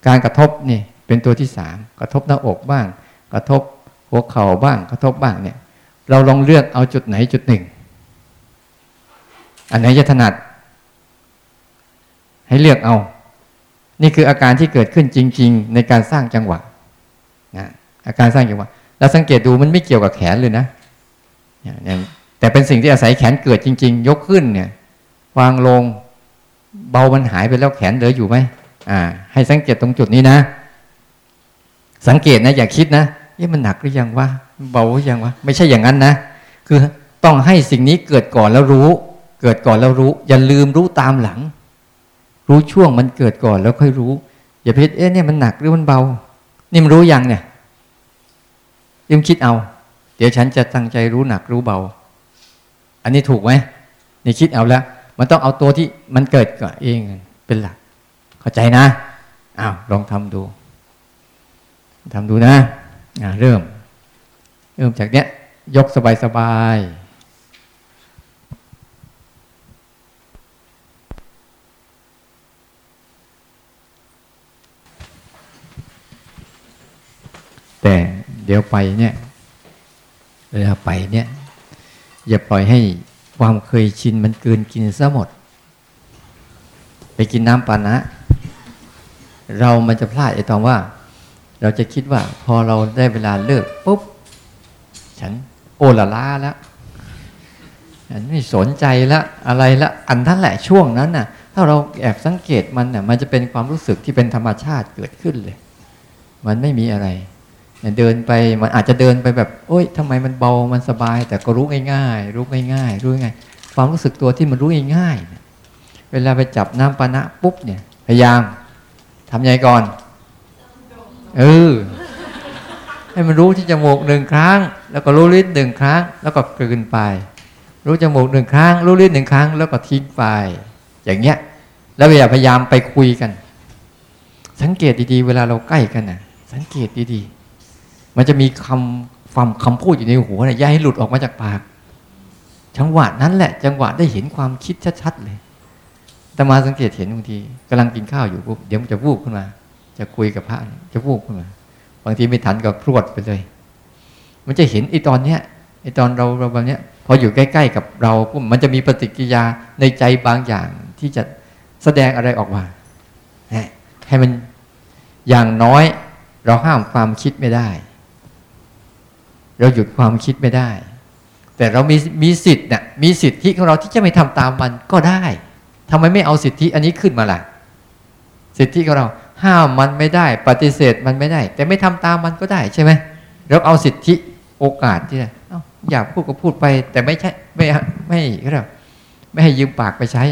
การกระทบนี่เป็นตัวที่สามกระทบหน้าอกบ้าง กระทบ หัวเข่าบ้างกระทบบ้างเนี่ย เราลองเลือกเอาจุดไหนจุดหนึ่ง อันไหนจะถนัด ให้เลือกเอา นี่คืออาการที่เกิดขึ้นจริง ๆ ในการสร้างจังหวะนะอาการสร้างจังหวะเราสังเกตดูมันไม่เกี่ยวกับแขนเลยนะแต่เป็นสิ่งที่อาศัยแขนเกิดจริง ๆ ยกขึ้นเนี่ยวางลงเบามันหายไปแล้วแขนเหลืออยู่ไหมอ่า ให้สังเกตตรงจุดนี้นะ สังเกตนะอย่าคิดนะ เอ๊ะมันหนักหรือยังวะเบาหรือยังวะไม่ใช่อย่างนั้นนะ คือต้องให้สิ่งนี้เกิดก่อนแล้วรู้ เกิดก่อนแล้วรู้ อย่าลืมรู้ตามหลัง รู้ช่วงมันเกิดก่อนแล้วค่อยรู้ อย่าพิจเอ๊ะเนี่ยมันหนักหรือมันเบา นี่มันรู้ยังเนี่ยยิ่งคิดเอา เดี๋ยวฉันจะตั้งใจรู้หนักรู้เบา อันนี้ถูกไหมนี่คิดเอาแล้วมันต้องเอาตัวที่มันเกิดก่อนเองเป็นหลัก เข้าใจนะอ้าวลองทำดูทำดูนะ เริ่ม เริ่มจากเนี้ย ยกสบายสบายแต่เดี๋ยวไปเนี่ยเวลาไปเนี่ย อย่าปล่อยให้ความเคยชินมันเกินกินซะหมด ไปกินน้ำปานะ เรามันจะพลาดไอ้ตอนว่า เราจะคิดว่าพอเราได้เวลาเลิกปุ๊บ ฉันโอละลาแล้วฉันไม่สนใจละอะไรละอันนั้นแหละช่วงนั้นน่ะ ถ้าเราแอบสังเกตมันน่ะ มันจะเป็นความรู้สึกที่เป็นธรรมชาติเกิดขึ้นเลย มันไม่มีอะไรเดินไปมันอาจจะเดินไปแบบ โอ๊ยทำไมมันเบามันสบาย แต่ก็รู้ง่ายๆรู้ง่ายๆรู้ง่ายความรู้สึกตัวที่มันรู้ง่ายๆเวลาไปจับน้ำปานะปุ๊บเนี่ย พยายามทำยังไงก่อน เออ ให้มันรู้ที่จมูกหนึ่งครั้ง แล้วก็รู้ลิ้นหนึ่งครั้ง แล้วก็กลืนไป รู้จมูกหนึ่งครั้ง รู้ลิ้นหนึ่งครั้ง แล้วก็ทิ้งไป อย่างเงี้ย แล้วอย่าพยายามไปคุยกัน สังเกตดีๆ เวลาเราใกล้กันนะสังเกตดีๆ มันจะมีคำความคำพูดอยู่ในหัวเนี่ยอย่าให้หลุดออกมาจากปาก จังหวะนั้นแหละ จังหวะได้เห็นความคิดชัดๆเลยแต่มาสังเกตเห็นบางทีกำลังกินข้าวอยู่ปุ๊บเดี๋ยวมันจะวูบขึ้นมา จะคุยกับพระจะพูดขึ้นมาพอางทีไม่ทันก็พรวดไปเลย มันจะเห็นไอ้ตอนเนี้ยไอ้ตอนเราเราแบบเนี้ยพออยู่ใกล้ ๆ กับเราปุ๊บมันจะมีปฏิกิริยาในใจบางอย่างที่จะแสดงอะไรออกมาให้มันอย่างน้อยเราห้ามความคิดไม่ได้ เราหยุดความคิดไม่ได้ แต่เรามีมีสิทธิ์เนี่ยมีสิทธิของเราที่จะไม่ทำตามมันก็ได้ทำไมไม่เอาสิทธิอันนี้ขึ้นมาล่ะ สิทธิของเรา ห้ามมันไม่ได้ ปฏิเสธมันไม่ได้ แต่ไม่ทำตามมันก็ได้ใช่ไหมเราเอาสิทธิโอกาสที่อยากพูดก็พูดไป แต่ไม่ใช่ไม่ไม่ก็ได้ไม่ให้ยืมปากไปใช้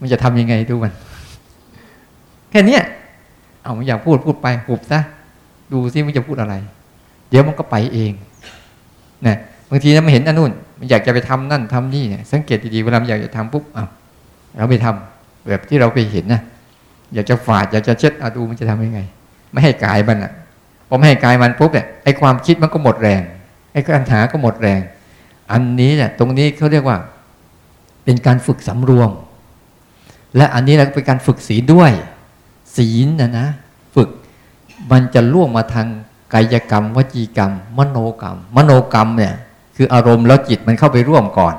มันจะทำยังไงดูมันแค่นี้เอาอยากพูดพูดไปหุบซะดูซิมันจะพูดอะไร เดี๋ยวมันก็ไปเองนะบางทีเราไม่เห็นอันนู่นมันอยากจะไปทำนั่นทำนี่เนี่ยสังเกตดีๆเวลามันอยากจะทำปุ๊บอ้าวเราไม่ทำแบบที่เราไปเห็นนะ อยากจะฝาดอยากจะเช็ดอาดูมันจะทำยังไง ไม่ให้กายมันอะพอไม่ให้กายมันปุ๊บเนี่ยไอ้ความคิดมันก็หมดแรงไอ้การหาก็หมดแรง อันนี้เนี่ยตรงนี้เขาเรียกว่า เป็นการฝึกสำรวม และอันนี้เราเป็นการฝึกศีลด้วย ศีลนะนะฝึกมันจะล่วงมาทางกายกรรม วจีกรรม มโนกรรม มโนกรรมเนี่ยคืออารมณ์แล้วจิตมันเข้าไปร่วมก่อน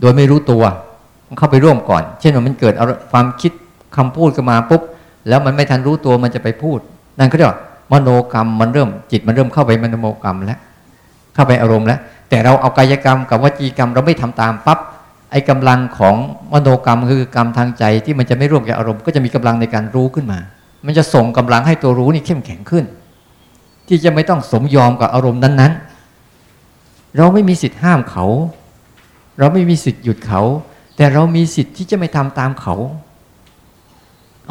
โดยไม่รู้ตัว มันเข้าไปร่วมก่อน เช่นว่ามันเกิดความคิด คำพูดขึ้นมาปุ๊บแล้วมันไม่ทันรู้ตัวมันจะไปพูด นั่นก็เรียกว่ามโนกรรมมันเริ่มจิตมันเริ่มเข้าไปมโนกรรมแล้ว เข้าไปอารมณ์แล้ว แต่เราเอากายกรรมกับวจีกรรมเราไม่ทำตามปั๊บไอ้กำลังของมโนกรรมคือกรรมทางใจที่มันจะไม่ร่วมกับอารมณ์ก็จะมีกำลังในการรู้ขึ้นมา มันจะส่งกำลังให้ตัวรู้นี่เข้มแข็งขึ้น ที่จะไม่ต้องสมยอมกับอารมณ์นั้นๆ เราไม่มีสิทธิ์ห้ามเขา เราไม่มีสิทธิ์หยุดเขา แต่เรามีสิทธิ์ที่จะไม่ทำตามเขา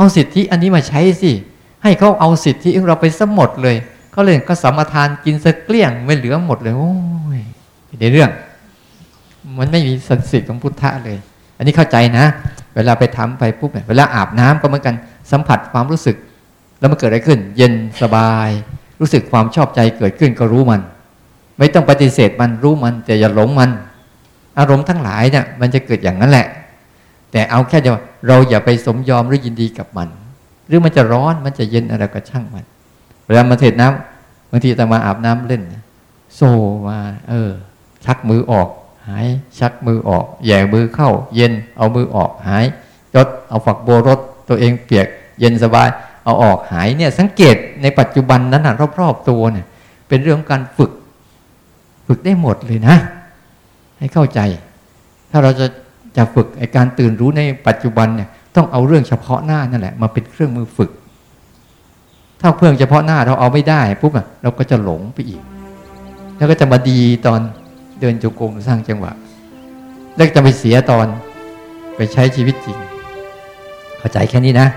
เอาสิทธิอันนี้มาใช้สิ ให้เขาเอาสิทธิของเราไปสมดเลยเขาเลยก็สมทานกินสเกลี้ยงไม่เหลือหมดเลย โอ้ยในเรื่อง มันไม่มีสันสิทธิ์ของพุทธะเลย อันนี้เข้าใจนะ เวลาไปทำไปปุ๊บเวลาอาบน้ำก็เหมือนกันสัมผัสความรู้สึก แล้วมันเกิดอะไรขึ้น เย็นสบาย รู้สึกความชอบใจเกิดขึ้นก็รู้มัน ไม่ต้องปฏิเสธมันรู้มันแต่อย่าหลงมัน อารมณ์ทั้งหลายเนี่ยมันจะเกิดอย่างนั้นแหละ แต่เอาแค่เดียวเราอย่าไปสมยอมหรือยินดีกับมัน หรือมันจะร้อนมันจะเย็นอะไรก็ช่างมัน เวลามาเทศน้ำบางทีตมาอาบน้ำเล่น โซมาเออ ชักมือออก หาย ชักมือออกแย่มือเข้า เย็นเอามือออกหายรถเอาฝักบัวรถตัวเองเปียก เย็นสบาย เอาออกหายเนี่ยสังเกตในปัจจุบันนั้นนะรอบๆตัวเนี่ย เป็นเรื่องการฝึก ฝึกได้หมดเลยนะ ให้เข้าใจ ถ้าเราจะ จะฝึกไอการตื่นรู้ในปัจจุบันเนี่ยต้องเอาเรื่องเฉพาะหน้านั่นแหละมาเป็นเครื่องมือฝึก ถ้าเพื่องเฉพาะหน้าเราเอาไม่ได้ปุ๊บอะเราก็จะหลงไปอีก แล้วก็จะมาดีตอนเดินจงกรมสร้างจังหวะ แล้วจะไปเสียตอนไปใช้ชีวิตจริง เข้าใจแค่นี้นะ